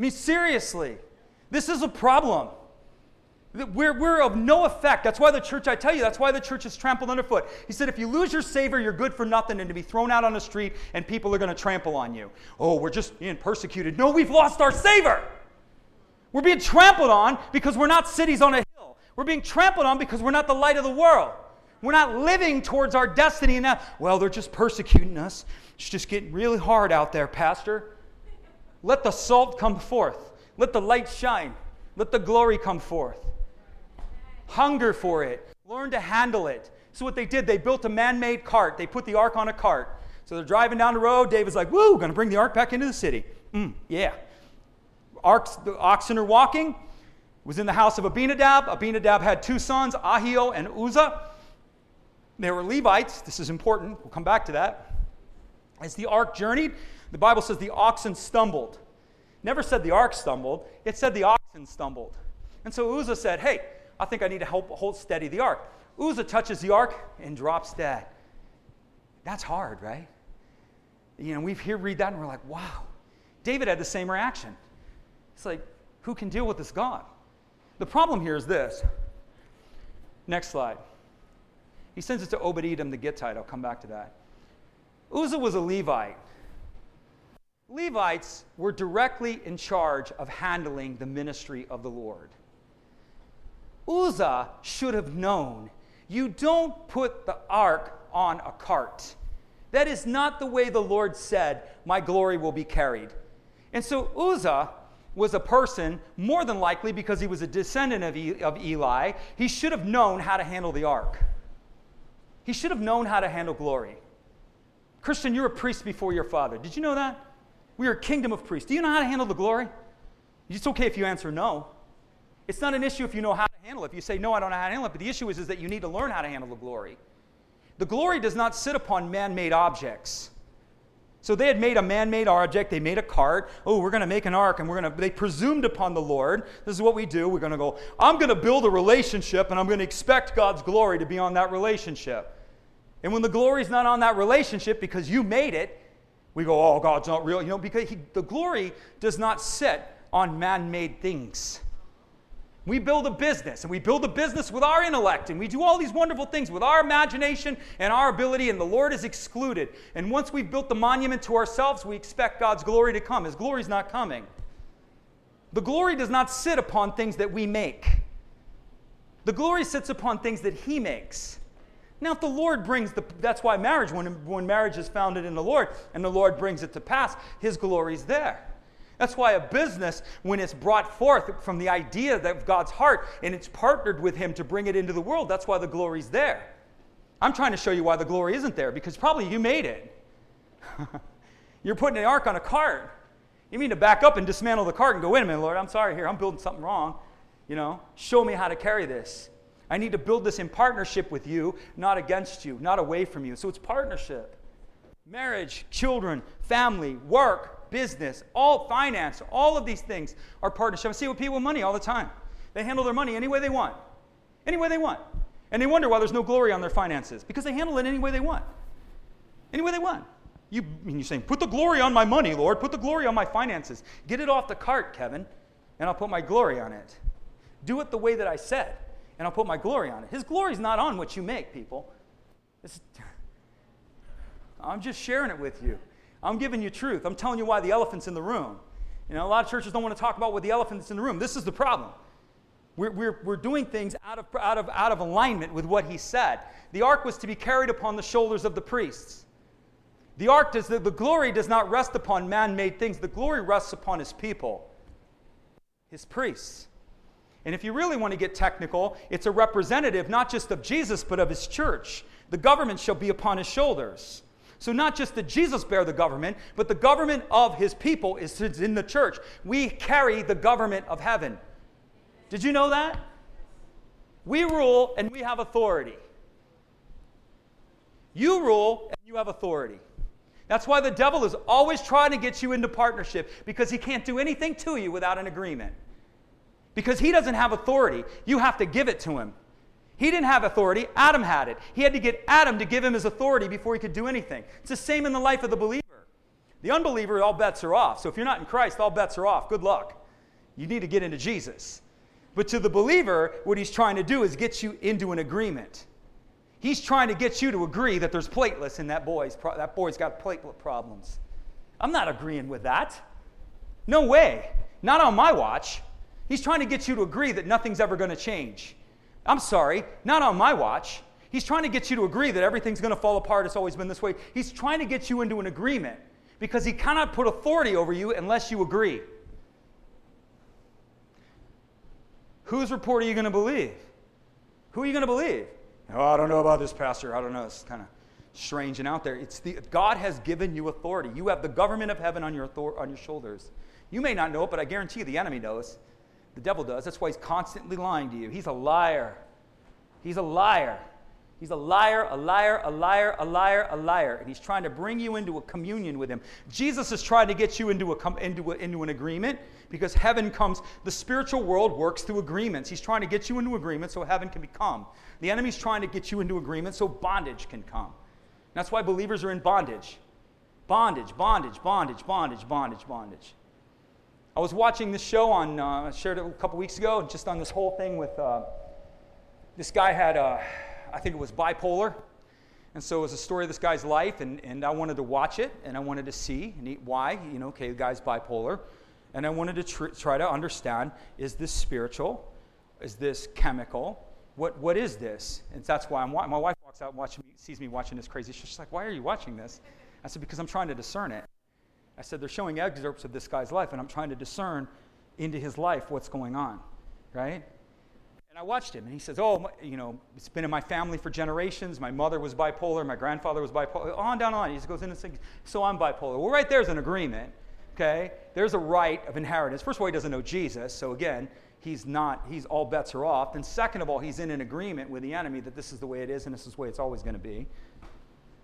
I mean, seriously, this is a problem. We're, we're of no effect. That's why the church, I tell you, that's why the church is trampled underfoot. He said, if you lose your Savior, you're good for nothing and to be thrown out on the street and people are going to trample on you. Oh, we're just being persecuted. No, we've lost our Savior. We're being trampled on because we're not cities on a hill. We're being trampled on because we're not the light of the world. We're not living towards our destiny. Now, well, they're just persecuting us. It's just getting really hard out there, Pastor. Let the salt come forth. Let the light shine. Let the glory come forth. Hunger for it. Learn to handle it. So, what they did, they built a man made cart. They put the ark on a cart. So, they're driving down the road. David's like, Woo, gonna bring the ark back into the city. Mm, yeah. Arks, the oxen are walking. Was in the house of Abinadab. Abinadab had two sons, Ahio and Uzzah. They were Levites. This is important. We'll come back to that. As the ark journeyed, the Bible says the oxen stumbled. Never said the ark stumbled, it said the oxen stumbled. And so Uzzah said, Hey, I think I need to help hold steady the ark. Uzzah touches the ark and drops dead. That's hard, right? You know, we here read that and we're like, wow. David had the same reaction. It's like, who can deal with this God? The problem here is this. Next slide. He sends it to Obed Edom the Gittite. I'll come back to that. Uzzah was a Levite. Levites were directly in charge of handling the ministry of the Lord. Uzzah should have known you don't put the ark on a cart. That is not the way the Lord said, My glory will be carried. And so Uzzah was a person, more than likely because he was a descendant of, e- of Eli, he should have known how to handle the ark. He should have known how to handle glory. Christian, you're a priest before your father. Did you know that? We are a kingdom of priests. Do you know how to handle the glory? It's okay if you answer no. It's not an issue if you know how to handle it. If you say, no, I don't know how to handle it, but the issue is, is that you need to learn how to handle the glory. The glory does not sit upon man made objects. So they had made a man made object, they made a cart. Oh, we're going to make an ark, and we're going to, they presumed upon the Lord. This is what we do. We're going to go, I'm going to build a relationship, and I'm going to expect God's glory to be on that relationship. And when the glory is not on that relationship because you made it, we go, oh, God's not real. You know, because he, the glory does not sit on man made things. We build a business, and we build a business with our intellect, and we do all these wonderful things with our imagination and our ability, and the Lord is excluded. And once we've built the monument to ourselves, we expect God's glory to come. His glory is not coming. The glory does not sit upon things that we make, the glory sits upon things that He makes. Now, if the Lord brings the, that's why marriage, when, when marriage is founded in the Lord and the Lord brings it to pass, his glory is there. That's why a business, when it's brought forth from the idea of God's heart and it's partnered with him to bring it into the world, that's why the glory's there. I'm trying to show you why the glory isn't there because probably you made it. You're putting the ark on a cart. You mean to back up and dismantle the cart and go, wait a minute, Lord, I'm sorry here, I'm building something wrong. You know, show me how to carry this. I need to build this in partnership with you, not against you, not away from you. So it's partnership. Marriage, children, family, work, business, all finance, all of these things are partnership. I see with people with money all the time. They handle their money any way they want. Any way they want. And they wonder why there's no glory on their finances because they handle it any way they want. Any way they want. You, mean you're saying, put the glory on my money, Lord. Put the glory on my finances. Get it off the cart, Kevin, and I'll put my glory on it. Do it the way that I said and I'll put my glory on it. His glory is not on what you make, people. I'm just sharing it with you. I'm giving you truth. I'm telling you why the elephant's in the room. You know, a lot of churches don't want to talk about what the elephant's in the room. This is the problem. We're, we're, we're doing things out of, out, of, out of alignment with what he said. The ark was to be carried upon the shoulders of the priests. The ark does, the, the glory does not rest upon man made things, the glory rests upon his people, his priests. And if you really want to get technical, it's a representative not just of Jesus, but of his church. The government shall be upon his shoulders. So, not just that Jesus bear the government, but the government of his people is in the church. We carry the government of heaven. Did you know that? We rule and we have authority. You rule and you have authority. That's why the devil is always trying to get you into partnership because he can't do anything to you without an agreement because he doesn't have authority. You have to give it to him. He didn't have authority, Adam had it. He had to get Adam to give him his authority before he could do anything. It's the same in the life of the believer. The unbeliever, all bets are off. So if you're not in Christ, all bets are off. Good luck. You need to get into Jesus. But to the believer, what he's trying to do is get you into an agreement. He's trying to get you to agree that there's platelets in that boy's pro- that boy's got platelet problems. I'm not agreeing with that. No way. Not on my watch. He's trying to get you to agree that nothing's ever going to change. I'm sorry, not on my watch. He's trying to get you to agree that everything's going to fall apart. It's always been this way. He's trying to get you into an agreement because he cannot put authority over you unless you agree. Whose report are you going to believe? Who are you going to believe? Oh, I don't know about this, Pastor. I don't know. It's kind of strange and out there. It's the, God has given you authority. You have the government of heaven on your, on your shoulders. You may not know it, but I guarantee you the enemy knows. The devil does. That's why he's constantly lying to you. He's a liar. He's a liar. He's a liar, a liar, a liar, a liar, a liar. And he's trying to bring you into a communion with him. Jesus is trying to get you into, a, into, a, into an agreement because heaven comes. The spiritual world works through agreements. He's trying to get you into agreement so heaven can become. The enemy's trying to get you into agreement so bondage can come. That's why believers are in bondage. Bondage, bondage, bondage, bondage, bondage, bondage. I was watching this show on, uh, I shared it a couple weeks ago, just on this whole thing with uh, this guy had, uh, I think it was bipolar. And so it was a story of this guy's life, and, and I wanted to watch it, and I wanted to see and why, you know, okay, the guy's bipolar. And I wanted to tr- try to understand is this spiritual? Is this chemical? What, what is this? And that's why I'm wa- my wife walks out and watching me, sees me watching this crazy She's like, why are you watching this? I said, because I'm trying to discern it. I said, they're showing excerpts of this guy's life, and I'm trying to discern into his life what's going on, right? And I watched him, and he says, Oh, you know, it's been in my family for generations. My mother was bipolar, my grandfather was bipolar, on down line. He just goes in and says, So I'm bipolar. Well, right there's an agreement, okay? There's a right of inheritance. First of all, he doesn't know Jesus, so again, he's not, he's all bets are off. And second of all, he's in an agreement with the enemy that this is the way it is and this is the way it's always going to be.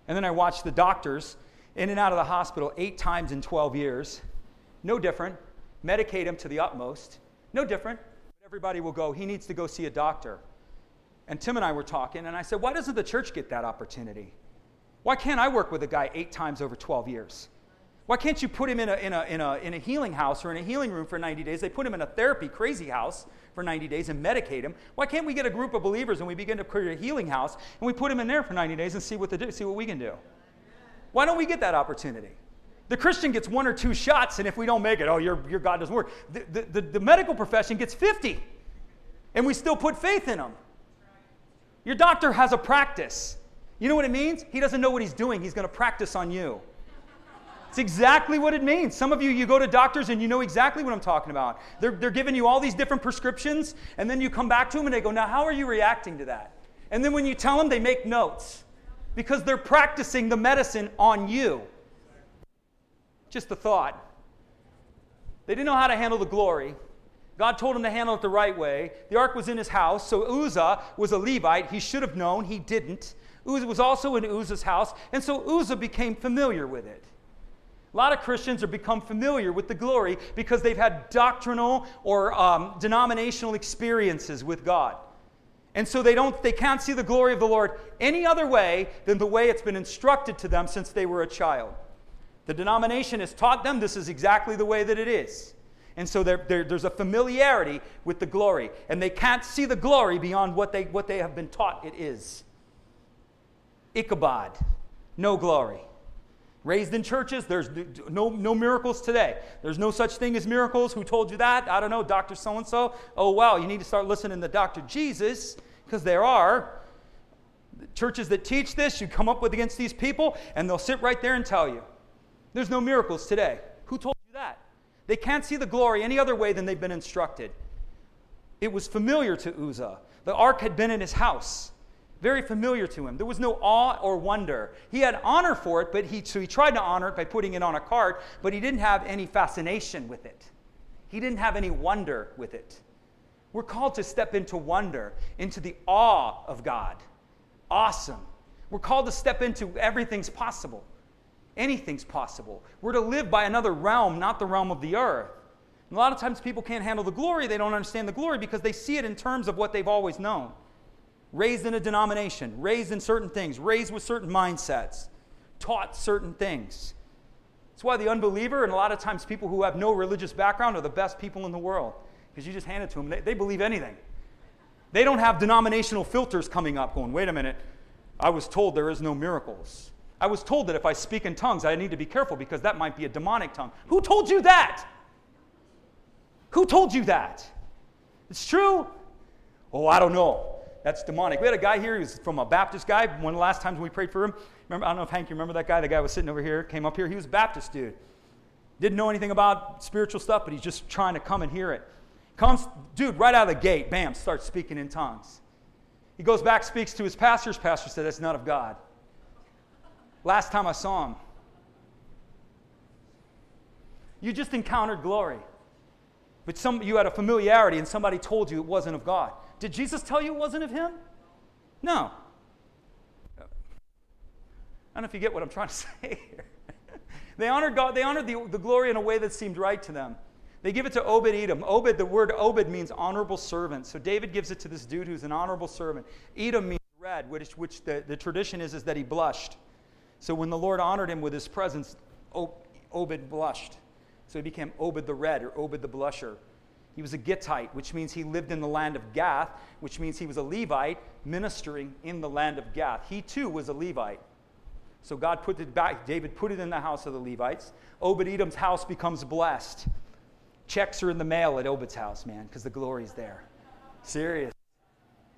And then I watched the doctors in and out of the hospital eight times in 12 years. No different. Medicate him to the utmost. No different. Everybody will go, he needs to go see a doctor. And Tim and I were talking, and I said, Why doesn't the church get that opportunity? Why can't I work with a guy eight times over 12 years? Why can't you put him in a, in, a, in, a, in a healing house or in a healing room for 90 days? They put him in a therapy crazy house for 90 days and medicate him. Why can't we get a group of believers and we begin to create a healing house and we put him in there for 90 days and see what, the, see what we can do? Why don't we get that opportunity? The Christian gets one or two shots, and if we don't make it, oh, your, your God doesn't work. The, the, the, the medical profession gets 50, and we still put faith in them. Your doctor has a practice. You know what it means? He doesn't know what he's doing. He's going to practice on you. It's exactly what it means. Some of you, you go to doctors and you know exactly what I'm talking about. They're, they're giving you all these different prescriptions, and then you come back to them and they go, Now, how are you reacting to that? And then when you tell them, they make notes because they're practicing the medicine on you. Just a thought. They didn't know how to handle the glory. God told him to handle it the right way. The ark was in his house, so Uzzah was a Levite. He should have known, he didn't. Uzzah was also in Uzzah's house, and so Uzzah became familiar with it. A lot of Christians have become familiar with the glory because they've had doctrinal or um, denominational experiences with God. And so they, don't, they can't see the glory of the Lord any other way than the way it's been instructed to them since they were a child. The denomination has taught them this is exactly the way that it is. And so they're, they're, there's a familiarity with the glory. And they can't see the glory beyond what they, what they have been taught it is. Ichabod, no glory. Raised in churches, there's no, no miracles today. There's no such thing as miracles. Who told you that? I don't know, Dr. So and so. Oh, well, you need to start listening to Dr. Jesus, because there are churches that teach this. You come up with against these people, and they'll sit right there and tell you. There's no miracles today. Who told you that? They can't see the glory any other way than they've been instructed. It was familiar to Uzzah. The ark had been in his house, very familiar to him. There was no awe or wonder. He had honor for it, but he, so he tried to honor it by putting it on a cart, but he didn't have any fascination with it. He didn't have any wonder with it. We're called to step into wonder, into the awe of God. Awesome. We're called to step into everything's possible. Anything's possible. We're to live by another realm, not the realm of the earth. And a lot of times people can't handle the glory, they don't understand the glory because they see it in terms of what they've always known. Raised in a denomination, raised in certain things, raised with certain mindsets, taught certain things. That's why the unbeliever and a lot of times people who have no religious background are the best people in the world because you just hand it to them. They, they believe anything. They don't have denominational filters coming up going, wait a minute, I was told there is no miracles. I was told that if I speak in tongues, I need to be careful because that might be a demonic tongue. Who told you that? Who told you that? It's true. Oh, I don't know. That's demonic. We had a guy here, he was from a Baptist guy. One of the last times we prayed for him, remember, I don't know if Hank, you remember that guy? The guy was sitting over here, came up here. He was a Baptist dude. Didn't know anything about spiritual stuff, but he's just trying to come and hear it. Comes, dude, right out of the gate, bam, starts speaking in tongues. He goes back, speaks to his pastor's pastor, said, That's not of God. Last time I saw him. You just encountered glory. But some, you had a familiarity and somebody told you it wasn't of God. Did Jesus tell you it wasn't of Him? No. I don't know if you get what I'm trying to say here. they honored God, they honored the, the glory in a way that seemed right to them. They give it to Obed Edom. Obed, the word Obed means honorable servant. So David gives it to this dude who's an honorable servant. Edom means red, which, which the, the tradition is, is that he blushed. So when the Lord honored him with his presence, Obed blushed. So he became Obed the Red or Obed the Blusher. He was a Gittite, which means he lived in the land of Gath, which means he was a Levite ministering in the land of Gath. He too was a Levite. So God put it back, David put it in the house of the Levites. Obed Edom's house becomes blessed. Checks are in the mail at Obed's house, man, because the glory's there. Serious.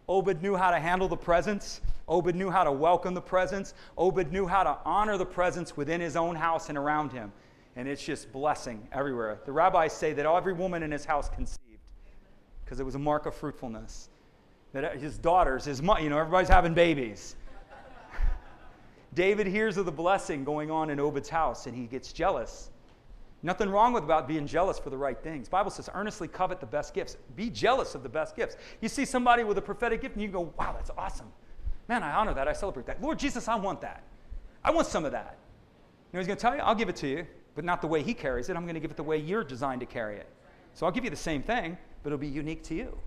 Obed knew how to handle the presence. Obed knew how to welcome the presence. Obed knew how to honor the presence within his own house and around him. And it's just blessing everywhere. The rabbis say that every woman in his house conceived because it was a mark of fruitfulness. That his daughters, his mother, you know, everybody's having babies. David hears of the blessing going on in Obed's house and he gets jealous. Nothing wrong with about being jealous for the right things. Bible says, earnestly covet the best gifts. Be jealous of the best gifts. You see somebody with a prophetic gift and you go, wow, that's awesome. Man, I honor that. I celebrate that. Lord Jesus, I want that. I want some of that. You know, he's going to tell you, I'll give it to you, but not the way he carries it. I'm going to give it the way you're designed to carry it. So I'll give you the same thing, but it'll be unique to you.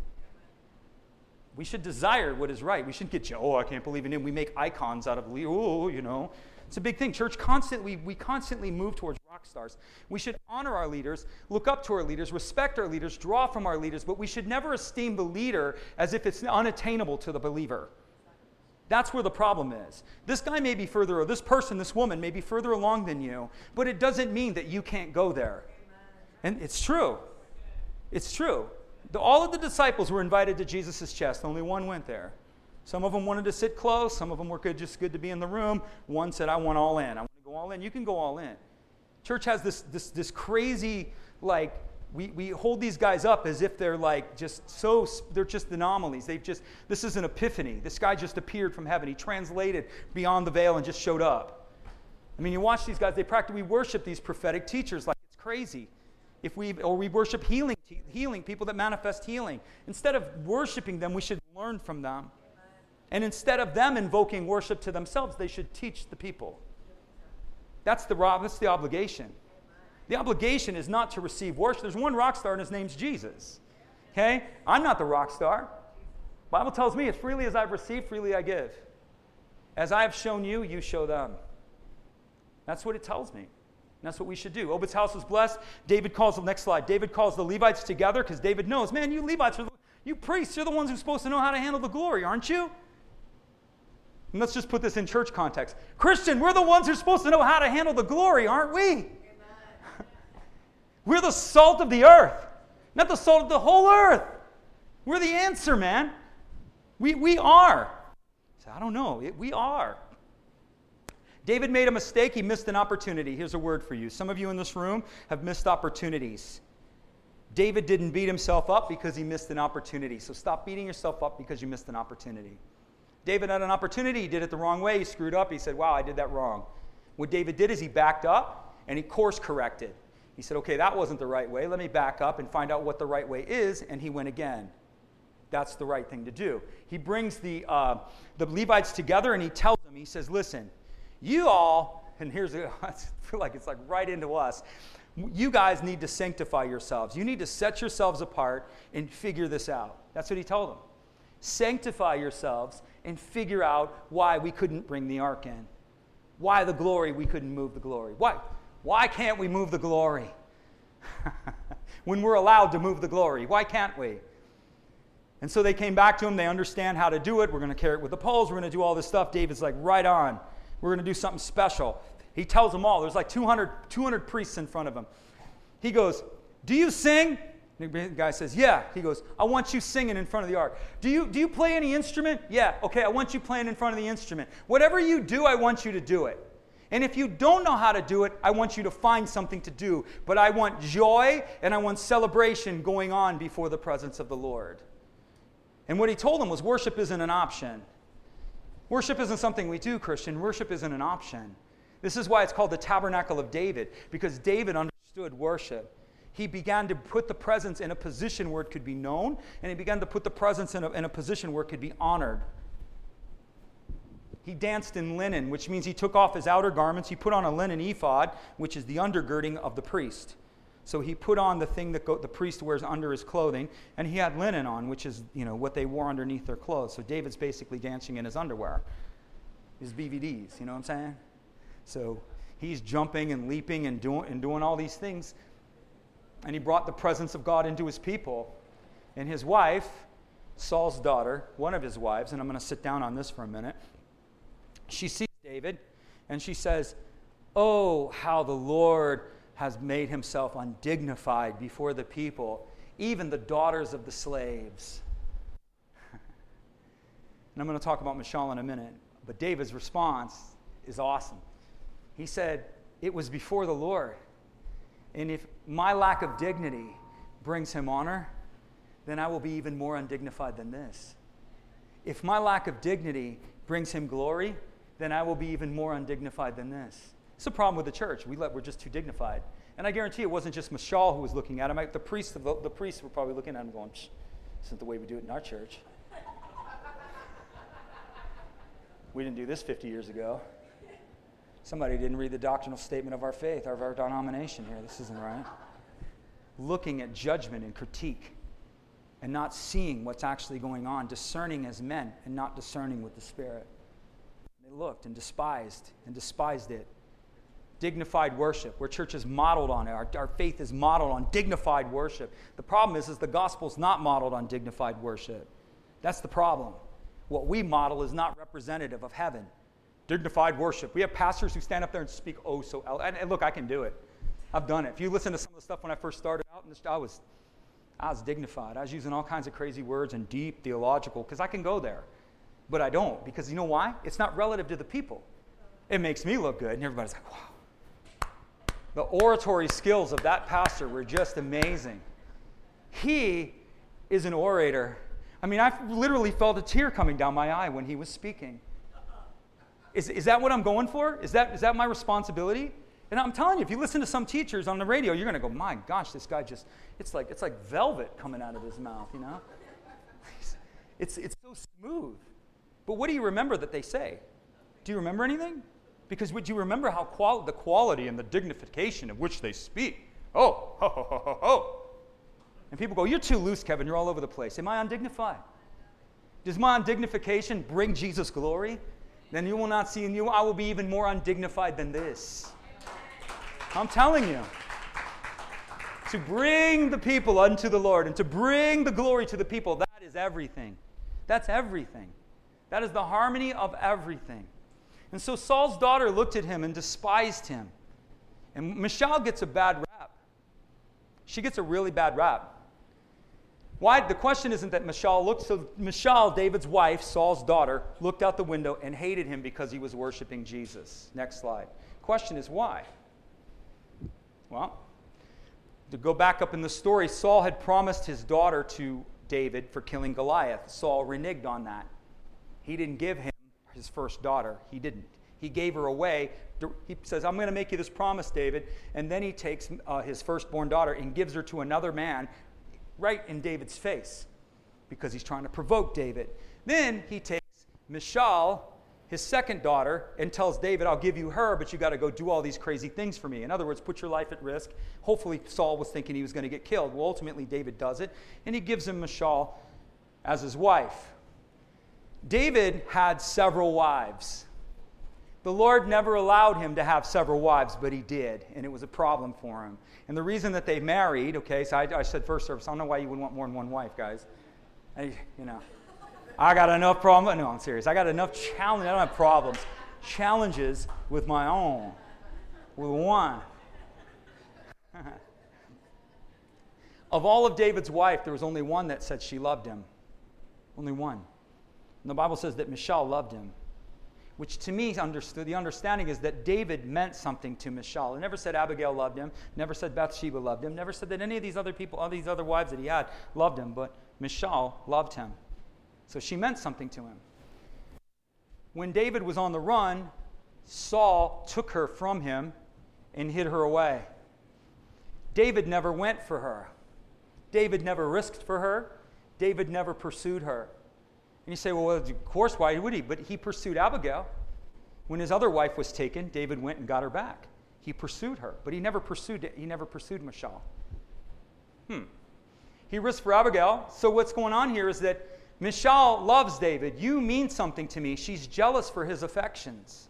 We should desire what is right. We shouldn't get, oh, I can't believe in him. We make icons out of, oh, you know. It's a big thing. Church constantly, we constantly move towards rock stars. We should honor our leaders, look up to our leaders, respect our leaders, draw from our leaders, but we should never esteem the leader as if it's unattainable to the believer. That's where the problem is. This guy may be further, or this person, this woman may be further along than you, but it doesn't mean that you can't go there. And it's true. It's true. The, all of the disciples were invited to Jesus' chest, only one went there. Some of them wanted to sit close. Some of them were good, just good to be in the room. One said, I want all in. I want to go all in. You can go all in. Church has this, this, this crazy, like, we, we hold these guys up as if they're like just so, they're just anomalies. They've just, this is an epiphany. This guy just appeared from heaven. He translated beyond the veil and just showed up. I mean, you watch these guys, they practically we worship these prophetic teachers like it's crazy. If we, or we worship healing, healing, people that manifest healing. Instead of worshiping them, we should learn from them. And instead of them invoking worship to themselves, they should teach the people. That's the, that's the obligation. The obligation is not to receive worship. There's one rock star, and his name's Jesus. Okay? I'm not the rock star. Bible tells me, as freely as I've received, freely I give. As I have shown you, you show them. That's what it tells me. And that's what we should do. Obed's house was blessed. David calls the next slide. David calls the Levites together because David knows, man, you Levites are the, you priests, you're the ones who are supposed to know how to handle the glory, aren't you? And let's just put this in church context. Christian, we're the ones who are supposed to know how to handle the glory, aren't we? we're the salt of the earth, not the salt of the whole earth. We're the answer, man. We, we are. So I don't know. It, we are. David made a mistake. He missed an opportunity. Here's a word for you. Some of you in this room have missed opportunities. David didn't beat himself up because he missed an opportunity. So stop beating yourself up because you missed an opportunity. David had an opportunity. He did it the wrong way. He screwed up. He said, Wow, I did that wrong. What David did is he backed up and he course corrected. He said, Okay, that wasn't the right way. Let me back up and find out what the right way is. And he went again. That's the right thing to do. He brings the, uh, the Levites together and he tells them, He says, Listen, you all, and here's, I feel like it's like right into us. You guys need to sanctify yourselves. You need to set yourselves apart and figure this out. That's what he told them. Sanctify yourselves and figure out why we couldn't bring the ark in. Why the glory, we couldn't move the glory. Why, why can't we move the glory? when we're allowed to move the glory, why can't we? And so they came back to him. They understand how to do it. We're going to carry it with the poles. We're going to do all this stuff. David's like, right on. We're going to do something special. He tells them all. There's like 200, 200 priests in front of him. He goes, Do you sing? The guy says, Yeah. He goes, I want you singing in front of the ark. Do you, do you play any instrument? Yeah. Okay, I want you playing in front of the instrument. Whatever you do, I want you to do it. And if you don't know how to do it, I want you to find something to do. But I want joy and I want celebration going on before the presence of the Lord. And what he told them was worship isn't an option. Worship isn't something we do, Christian. Worship isn't an option. This is why it's called the tabernacle of David, because David understood worship. He began to put the presence in a position where it could be known, and he began to put the presence in a, in a position where it could be honored. He danced in linen, which means he took off his outer garments. He put on a linen ephod, which is the undergirding of the priest. So he put on the thing that go, the priest wears under his clothing, and he had linen on, which is you know what they wore underneath their clothes. So David's basically dancing in his underwear, his BVDs. You know what I'm saying? So he's jumping and leaping and doing and doing all these things, and he brought the presence of God into his people. And his wife, Saul's daughter, one of his wives, and I'm going to sit down on this for a minute. She sees David, and she says, "Oh, how the Lord." has made himself undignified before the people, even the daughters of the slaves. and I'm going to talk about Michal in a minute, but David's response is awesome. He said, It was before the Lord. And if my lack of dignity brings him honor, then I will be even more undignified than this. If my lack of dignity brings him glory, then I will be even more undignified than this. It's a problem with the church. We let, we're just too dignified. And I guarantee it wasn't just Michal who was looking at him. I, the, priests, the, the priests were probably looking at him going, this isn't the way we do it in our church. we didn't do this 50 years ago. Somebody didn't read the doctrinal statement of our faith, of our denomination here. This isn't right. Looking at judgment and critique and not seeing what's actually going on, discerning as men and not discerning with the Spirit. They looked and despised and despised it dignified worship, where church is modeled on it. Our, our faith is modeled on dignified worship. The problem is, is the gospel's not modeled on dignified worship. That's the problem. What we model is not representative of heaven. Dignified worship. We have pastors who stand up there and speak oh so and, and look, I can do it. I've done it. If you listen to some of the stuff when I first started out, I was, I was dignified. I was using all kinds of crazy words and deep theological because I can go there. but I don't because you know why? It's not relative to the people. It makes me look good, and everybody's like, wow. The oratory skills of that pastor were just amazing. He is an orator. I mean, I literally felt a tear coming down my eye when he was speaking. Is, is that what I'm going for? Is that, is that my responsibility? And I'm telling you, if you listen to some teachers on the radio, you're going to go, my gosh, this guy just, it's like, it's like velvet coming out of his mouth, you know? It's, it's so smooth. But what do you remember that they say? Do you remember anything? Because would you remember how qual- the quality and the dignification of which they speak? Oh, ho, ho, ho, ho, ho. And people go, You're too loose, Kevin. You're all over the place. Am I undignified? Does my undignification bring Jesus glory? Then you will not see in you. I will be even more undignified than this. I'm telling you. To bring the people unto the Lord and to bring the glory to the people, that is everything. That's everything. That is the harmony of everything. And so Saul's daughter looked at him and despised him. And Michal gets a bad rap. She gets a really bad rap. Why? The question isn't that Michal looked, so Michal, David's wife, Saul's daughter, looked out the window and hated him because he was worshiping Jesus. Next slide. Question is why? Well, to go back up in the story, Saul had promised his daughter to David for killing Goliath. Saul reneged on that. He didn't give him his first daughter. He didn't. He gave her away. He says, I'm going to make you this promise, David. And then he takes uh, his firstborn daughter and gives her to another man right in David's face because he's trying to provoke David. Then he takes Michal, his second daughter, and tells David, I'll give you her, but you got to go do all these crazy things for me. In other words, put your life at risk. Hopefully, Saul was thinking he was going to get killed. Well, ultimately, David does it, and he gives him Michal as his wife. David had several wives. The Lord never allowed him to have several wives, but he did, and it was a problem for him. And the reason that they married, okay, so I, I said first service, I don't know why you would want more than one wife, guys. I, you know, I got enough problems. No, I'm serious. I got enough challenges. I don't have problems. Challenges with my own, with one. of all of David's wife, there was only one that said she loved him. Only one. And the Bible says that Michal loved him which to me understood the understanding is that David meant something to Michal. It never said Abigail loved him, never said Bathsheba loved him, never said that any of these other people, all these other wives that he had, loved him, but Michal loved him. So she meant something to him. When David was on the run, Saul took her from him and hid her away. David never went for her. David never risked for her. David never pursued her. And you say, well, of course, why would he? But he pursued Abigail. When his other wife was taken, David went and got her back. He pursued her, but he never pursued he never pursued Michal. Hmm. He risked for Abigail. So what's going on here is that Michal loves David. You mean something to me. She's jealous for his affections.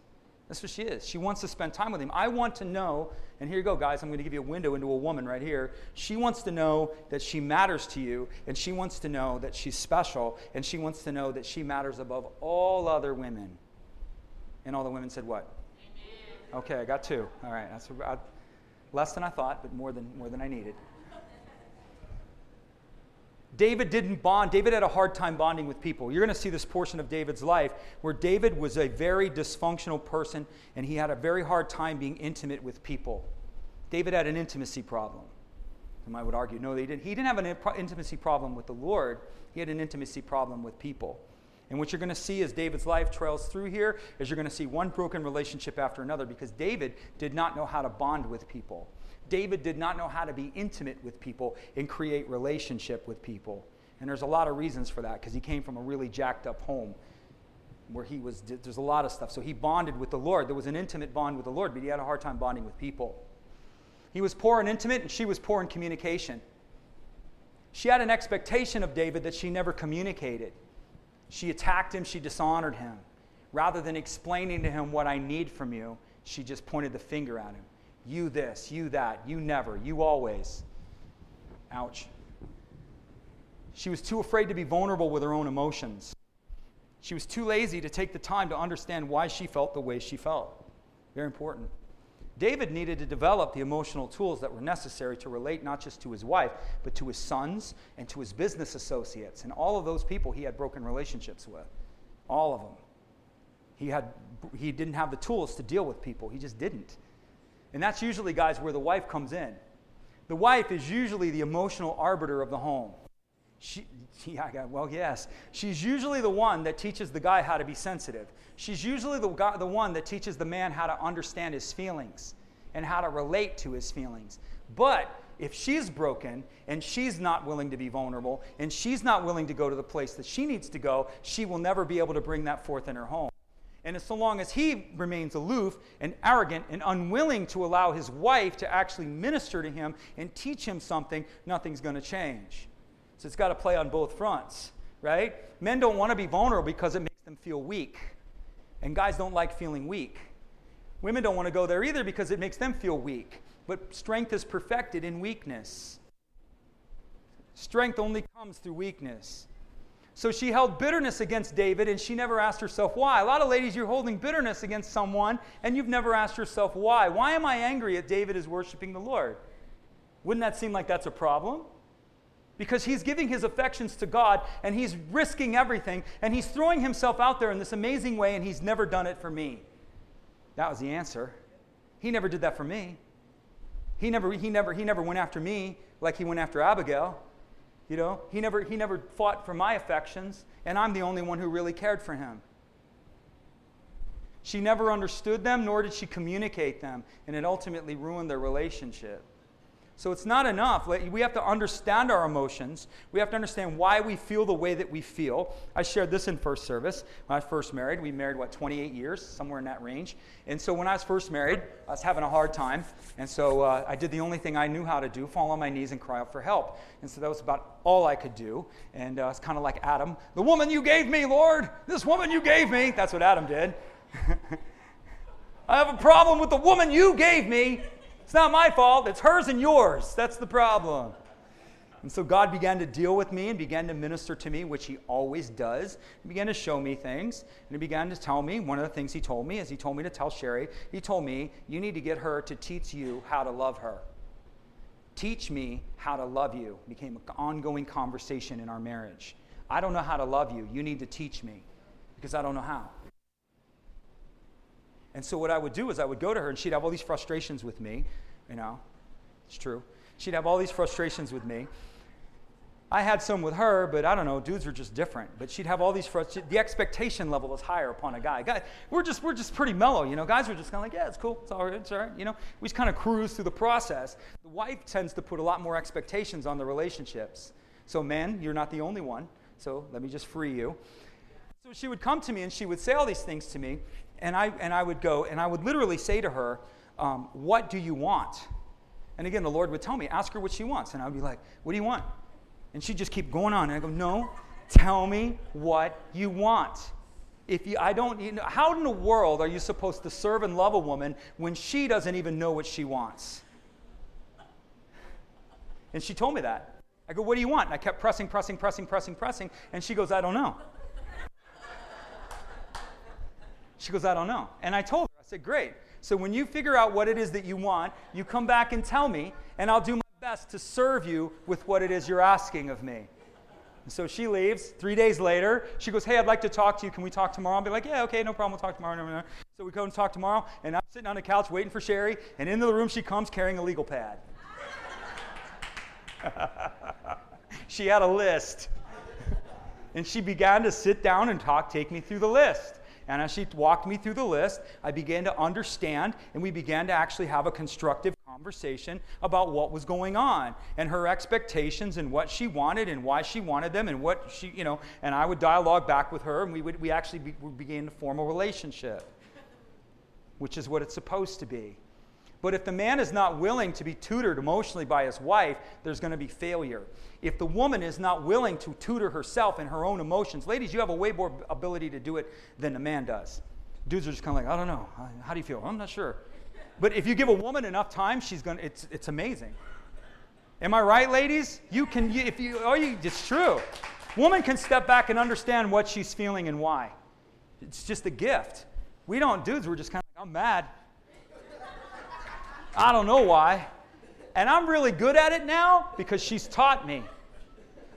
That's what she is. She wants to spend time with him. I want to know, and here you go, guys. I'm going to give you a window into a woman right here. She wants to know that she matters to you, and she wants to know that she's special, and she wants to know that she matters above all other women. And all the women said, What? Amen. Okay, I got two. All right, that's I, less than I thought, but more than more than I needed. David didn't bond. David had a hard time bonding with people. You're going to see this portion of David's life where David was a very dysfunctional person and he had a very hard time being intimate with people. David had an intimacy problem. Some I would argue, no, he didn't. He didn't have an intimacy problem with the Lord, he had an intimacy problem with people. And what you're going to see as David's life trails through here is you're going to see one broken relationship after another because David did not know how to bond with people. David did not know how to be intimate with people and create relationship with people. And there's a lot of reasons for that because he came from a really jacked up home where he was, there's a lot of stuff. So he bonded with the Lord. There was an intimate bond with the Lord, but he had a hard time bonding with people. He was poor and intimate, and she was poor in communication. She had an expectation of David that she never communicated. She attacked him, she dishonored him. Rather than explaining to him what I need from you, she just pointed the finger at him. You this, you that, you never, you always. Ouch. She was too afraid to be vulnerable with her own emotions. She was too lazy to take the time to understand why she felt the way she felt. Very important. David needed to develop the emotional tools that were necessary to relate not just to his wife, but to his sons and to his business associates. And all of those people he had broken relationships with. All of them. He, had, he didn't have the tools to deal with people, he just didn't. And that's usually, guys, where the wife comes in. The wife is usually the emotional arbiter of the home. She, yeah, well, yes. She's usually the one that teaches the guy how to be sensitive. She's usually the, guy, the one that teaches the man how to understand his feelings and how to relate to his feelings. But if she's broken and she's not willing to be vulnerable and she's not willing to go to the place that she needs to go, she will never be able to bring that forth in her home. And so long as he remains aloof and arrogant and unwilling to allow his wife to actually minister to him and teach him something, nothing's going to change. So it's got to play on both fronts, right? Men don't want to be vulnerable because it makes them feel weak. And guys don't like feeling weak. Women don't want to go there either because it makes them feel weak. But strength is perfected in weakness. Strength only comes through weakness. So she held bitterness against David and she never asked herself why. A lot of ladies, you're holding bitterness against someone and you've never asked yourself why. Why am I angry at David is worshiping the Lord? Wouldn't that seem like that's a problem? Because he's giving his affections to God and he's risking everything and he's throwing himself out there in this amazing way and he's never done it for me. That was the answer. He never did that for me. He never, he never, he never went after me like he went after Abigail. You know, he never, he never fought for my affections, and I'm the only one who really cared for him. She never understood them, nor did she communicate them, and it ultimately ruined their relationship. So it's not enough. We have to understand our emotions. We have to understand why we feel the way that we feel. I shared this in first service. When I first married, we married, what, 28 years, somewhere in that range. And so when I was first married, I was having a hard time. And so uh, I did the only thing I knew how to do fall on my knees and cry out for help. And so that was about all I could do. And uh, it's kind of like Adam the woman you gave me, Lord, this woman you gave me. That's what Adam did. I have a problem with the woman you gave me. It's not my fault, it's hers and yours. That's the problem. And so God began to deal with me and began to minister to me, which He always does. He began to show me things. And He began to tell me one of the things He told me is He told me to tell Sherry, He told me, you need to get her to teach you how to love her. Teach me how to love you. Became an ongoing conversation in our marriage. I don't know how to love you. You need to teach me because I don't know how. And so what I would do is I would go to her and she'd have all these frustrations with me. You know, it's true. She'd have all these frustrations with me. I had some with her, but I don't know, dudes are just different. But she'd have all these frustrations. The expectation level was higher upon a guy. guy. We're just, we're just pretty mellow, you know. Guys are just kind of like, yeah, it's cool, it's all right, it's all right. You know, we just kind of cruise through the process. The wife tends to put a lot more expectations on the relationships. So, men, you're not the only one. So let me just free you. So she would come to me and she would say all these things to me, and I, and I would go and I would literally say to her, um, What do you want? And again, the Lord would tell me, Ask her what she wants. And I would be like, What do you want? And she'd just keep going on. And I go, No, tell me what you want. If you, I don't, you know, how in the world are you supposed to serve and love a woman when she doesn't even know what she wants? And she told me that. I go, What do you want? And I kept pressing, pressing, pressing, pressing, pressing. And she goes, I don't know. She goes, I don't know. And I told her, I said, Great. So when you figure out what it is that you want, you come back and tell me, and I'll do my best to serve you with what it is you're asking of me. And so she leaves. Three days later, she goes, Hey, I'd like to talk to you. Can we talk tomorrow? I'll be like, Yeah, okay, no problem. We'll talk tomorrow. So we go and talk tomorrow, and I'm sitting on the couch waiting for Sherry, and into the room she comes carrying a legal pad. she had a list. and she began to sit down and talk, take me through the list. And as she walked me through the list, I began to understand, and we began to actually have a constructive conversation about what was going on and her expectations and what she wanted and why she wanted them and what she, you know, and I would dialogue back with her, and we, would, we actually be, began to form a relationship, which is what it's supposed to be. But if the man is not willing to be tutored emotionally by his wife, there's going to be failure. If the woman is not willing to tutor herself in her own emotions, ladies, you have a way more ability to do it than a man does. Dudes are just kind of like, I don't know. How do you feel? I'm not sure. But if you give a woman enough time, she's going to, it's, it's amazing. Am I right, ladies? You can, if you, oh, you, it's true. Woman can step back and understand what she's feeling and why. It's just a gift. We don't, dudes, we're just kind of like, I'm mad. I don't know why. And I'm really good at it now because she's taught me.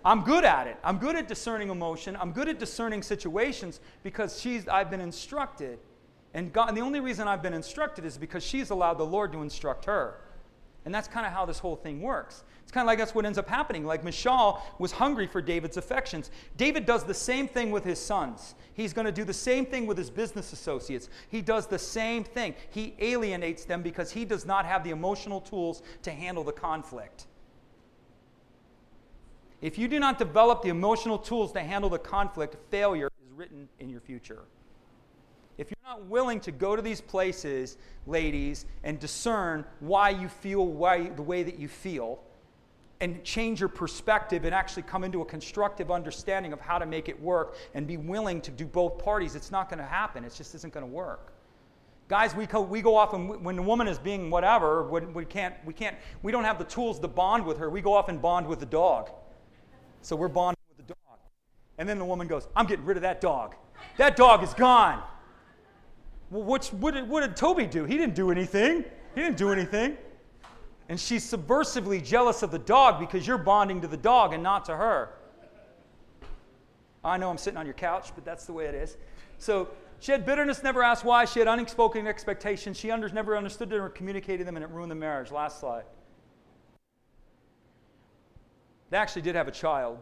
I'm good at it. I'm good at discerning emotion. I'm good at discerning situations because she's, I've been instructed. And, God, and the only reason I've been instructed is because she's allowed the Lord to instruct her. And that's kind of how this whole thing works. It's kind of like that's what ends up happening. Like Michal was hungry for David's affections. David does the same thing with his sons. He's going to do the same thing with his business associates. He does the same thing. He alienates them because he does not have the emotional tools to handle the conflict. If you do not develop the emotional tools to handle the conflict, failure is written in your future. If you're not willing to go to these places, ladies, and discern why you feel why, the way that you feel, and change your perspective and actually come into a constructive understanding of how to make it work and be willing to do both parties, it's not going to happen. It just isn't going to work. Guys, we go, we go off and when the woman is being whatever, when we can't, we can't, we don't have the tools to bond with her. We go off and bond with the dog. So we're bonding with the dog. And then the woman goes, I'm getting rid of that dog. That dog is gone. Well, what, did, what did Toby do? He didn't do anything. He didn't do anything. And she's subversively jealous of the dog because you're bonding to the dog and not to her. I know I'm sitting on your couch, but that's the way it is. So she had bitterness, never asked why. She had unspoken expectations. She under, never understood them or communicated them, and it ruined the marriage. Last slide. They actually did have a child.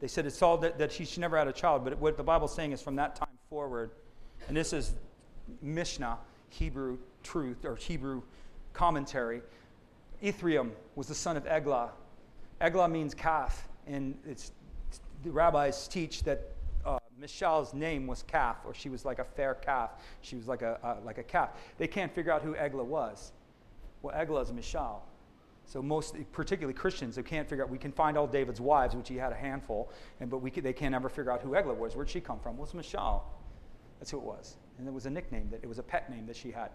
They said it's all that, that she, she never had a child, but what the Bible's saying is from that time forward, and this is Mishnah, Hebrew truth, or Hebrew commentary. Ithream was the son of Eglah. Eglah means calf, and the rabbis teach that uh, Michal's name was calf, or she was like a fair calf. She was like a, uh, like a calf. They can't figure out who Eglah was. Well, Eglah is Michal. So most, particularly Christians, they can't figure out. We can find all David's wives, which he had a handful, and but we can, they can't ever figure out who Eglah was. Where'd she come from? Well, it's Michal. That's who it was, and it was a nickname that it was a pet name that she had.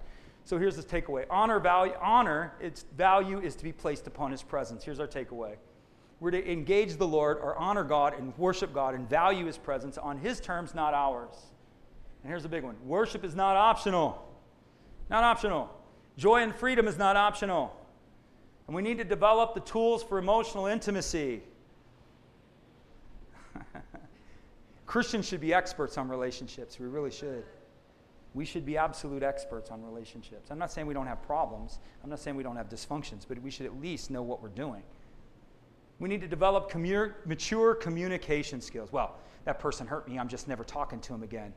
So here's the takeaway: honor, value, honor. Its value is to be placed upon His presence. Here's our takeaway: we're to engage the Lord, or honor God, and worship God, and value His presence on His terms, not ours. And here's a big one: worship is not optional. Not optional. Joy and freedom is not optional. And we need to develop the tools for emotional intimacy. Christians should be experts on relationships. We really should. We should be absolute experts on relationships. I'm not saying we don't have problems, I'm not saying we don't have dysfunctions, but we should at least know what we're doing. We need to develop commu- mature communication skills. Well, that person hurt me, I'm just never talking to him again.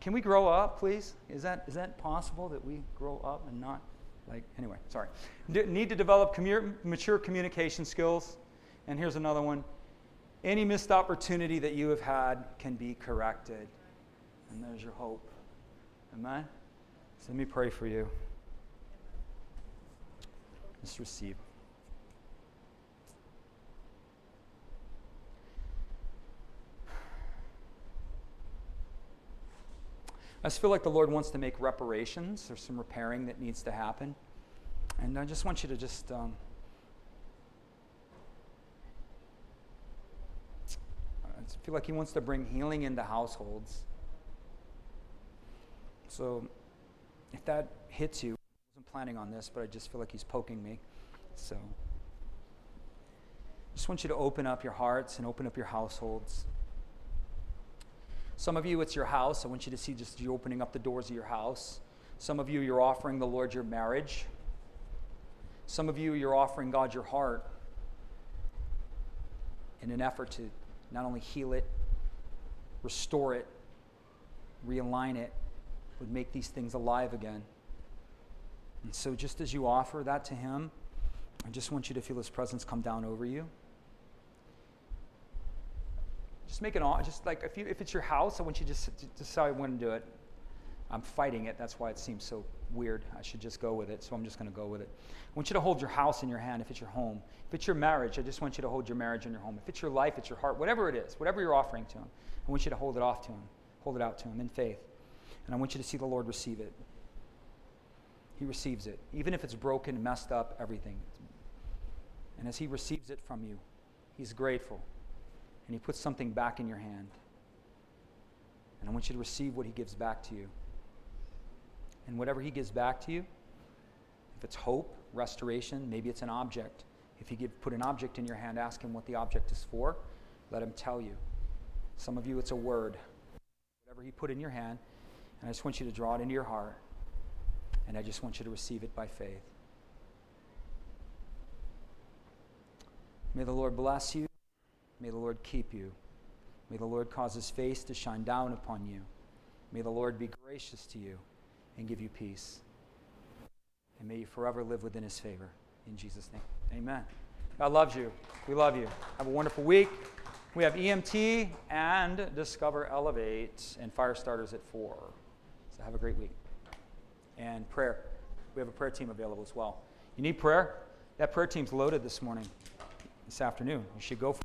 Can we grow up, please? Is that, is that possible that we grow up and not like, anyway, sorry. need to develop commu- mature communication skills. And here's another one any missed opportunity that you have had can be corrected. And there's your hope. Amen? So let me pray for you. Just receive. I just feel like the Lord wants to make reparations. There's some repairing that needs to happen. And I just want you to just. Um, I feel like He wants to bring healing into households. So if that hits you, I wasn't planning on this, but I just feel like He's poking me. So I just want you to open up your hearts and open up your households. Some of you, it's your house. I want you to see just you opening up the doors of your house. Some of you, you're offering the Lord your marriage. Some of you, you're offering God your heart in an effort to not only heal it, restore it, realign it, but make these things alive again. And so, just as you offer that to Him, I just want you to feel His presence come down over you. Just make it on. Just like if you if it's your house, I want you to just decide when to do it. I'm fighting it. That's why it seems so weird. I should just go with it. So I'm just going to go with it. I want you to hold your house in your hand if it's your home. If it's your marriage, I just want you to hold your marriage in your home. If it's your life, it's your heart, whatever it is, whatever you're offering to Him, I want you to hold it off to Him. Hold it out to Him in faith. And I want you to see the Lord receive it. He receives it, even if it's broken, messed up, everything. And as He receives it from you, He's grateful and He puts something back in your hand. And I want you to receive what He gives back to you. And whatever He gives back to you, if it's hope, restoration, maybe it's an object, If you give, put an object in your hand, ask him what the object is for. Let him tell you. Some of you, it's a word. Whatever he put in your hand, and I just want you to draw it into your heart, and I just want you to receive it by faith. May the Lord bless you. May the Lord keep you. May the Lord cause his face to shine down upon you. May the Lord be gracious to you and give you peace. And may you forever live within his favor. In Jesus' name. Amen. God loves you. We love you. Have a wonderful week. We have EMT and Discover Elevate and fire starters at 4. Have a great week. And prayer. We have a prayer team available as well. You need prayer? That prayer team's loaded this morning, this afternoon. You should go for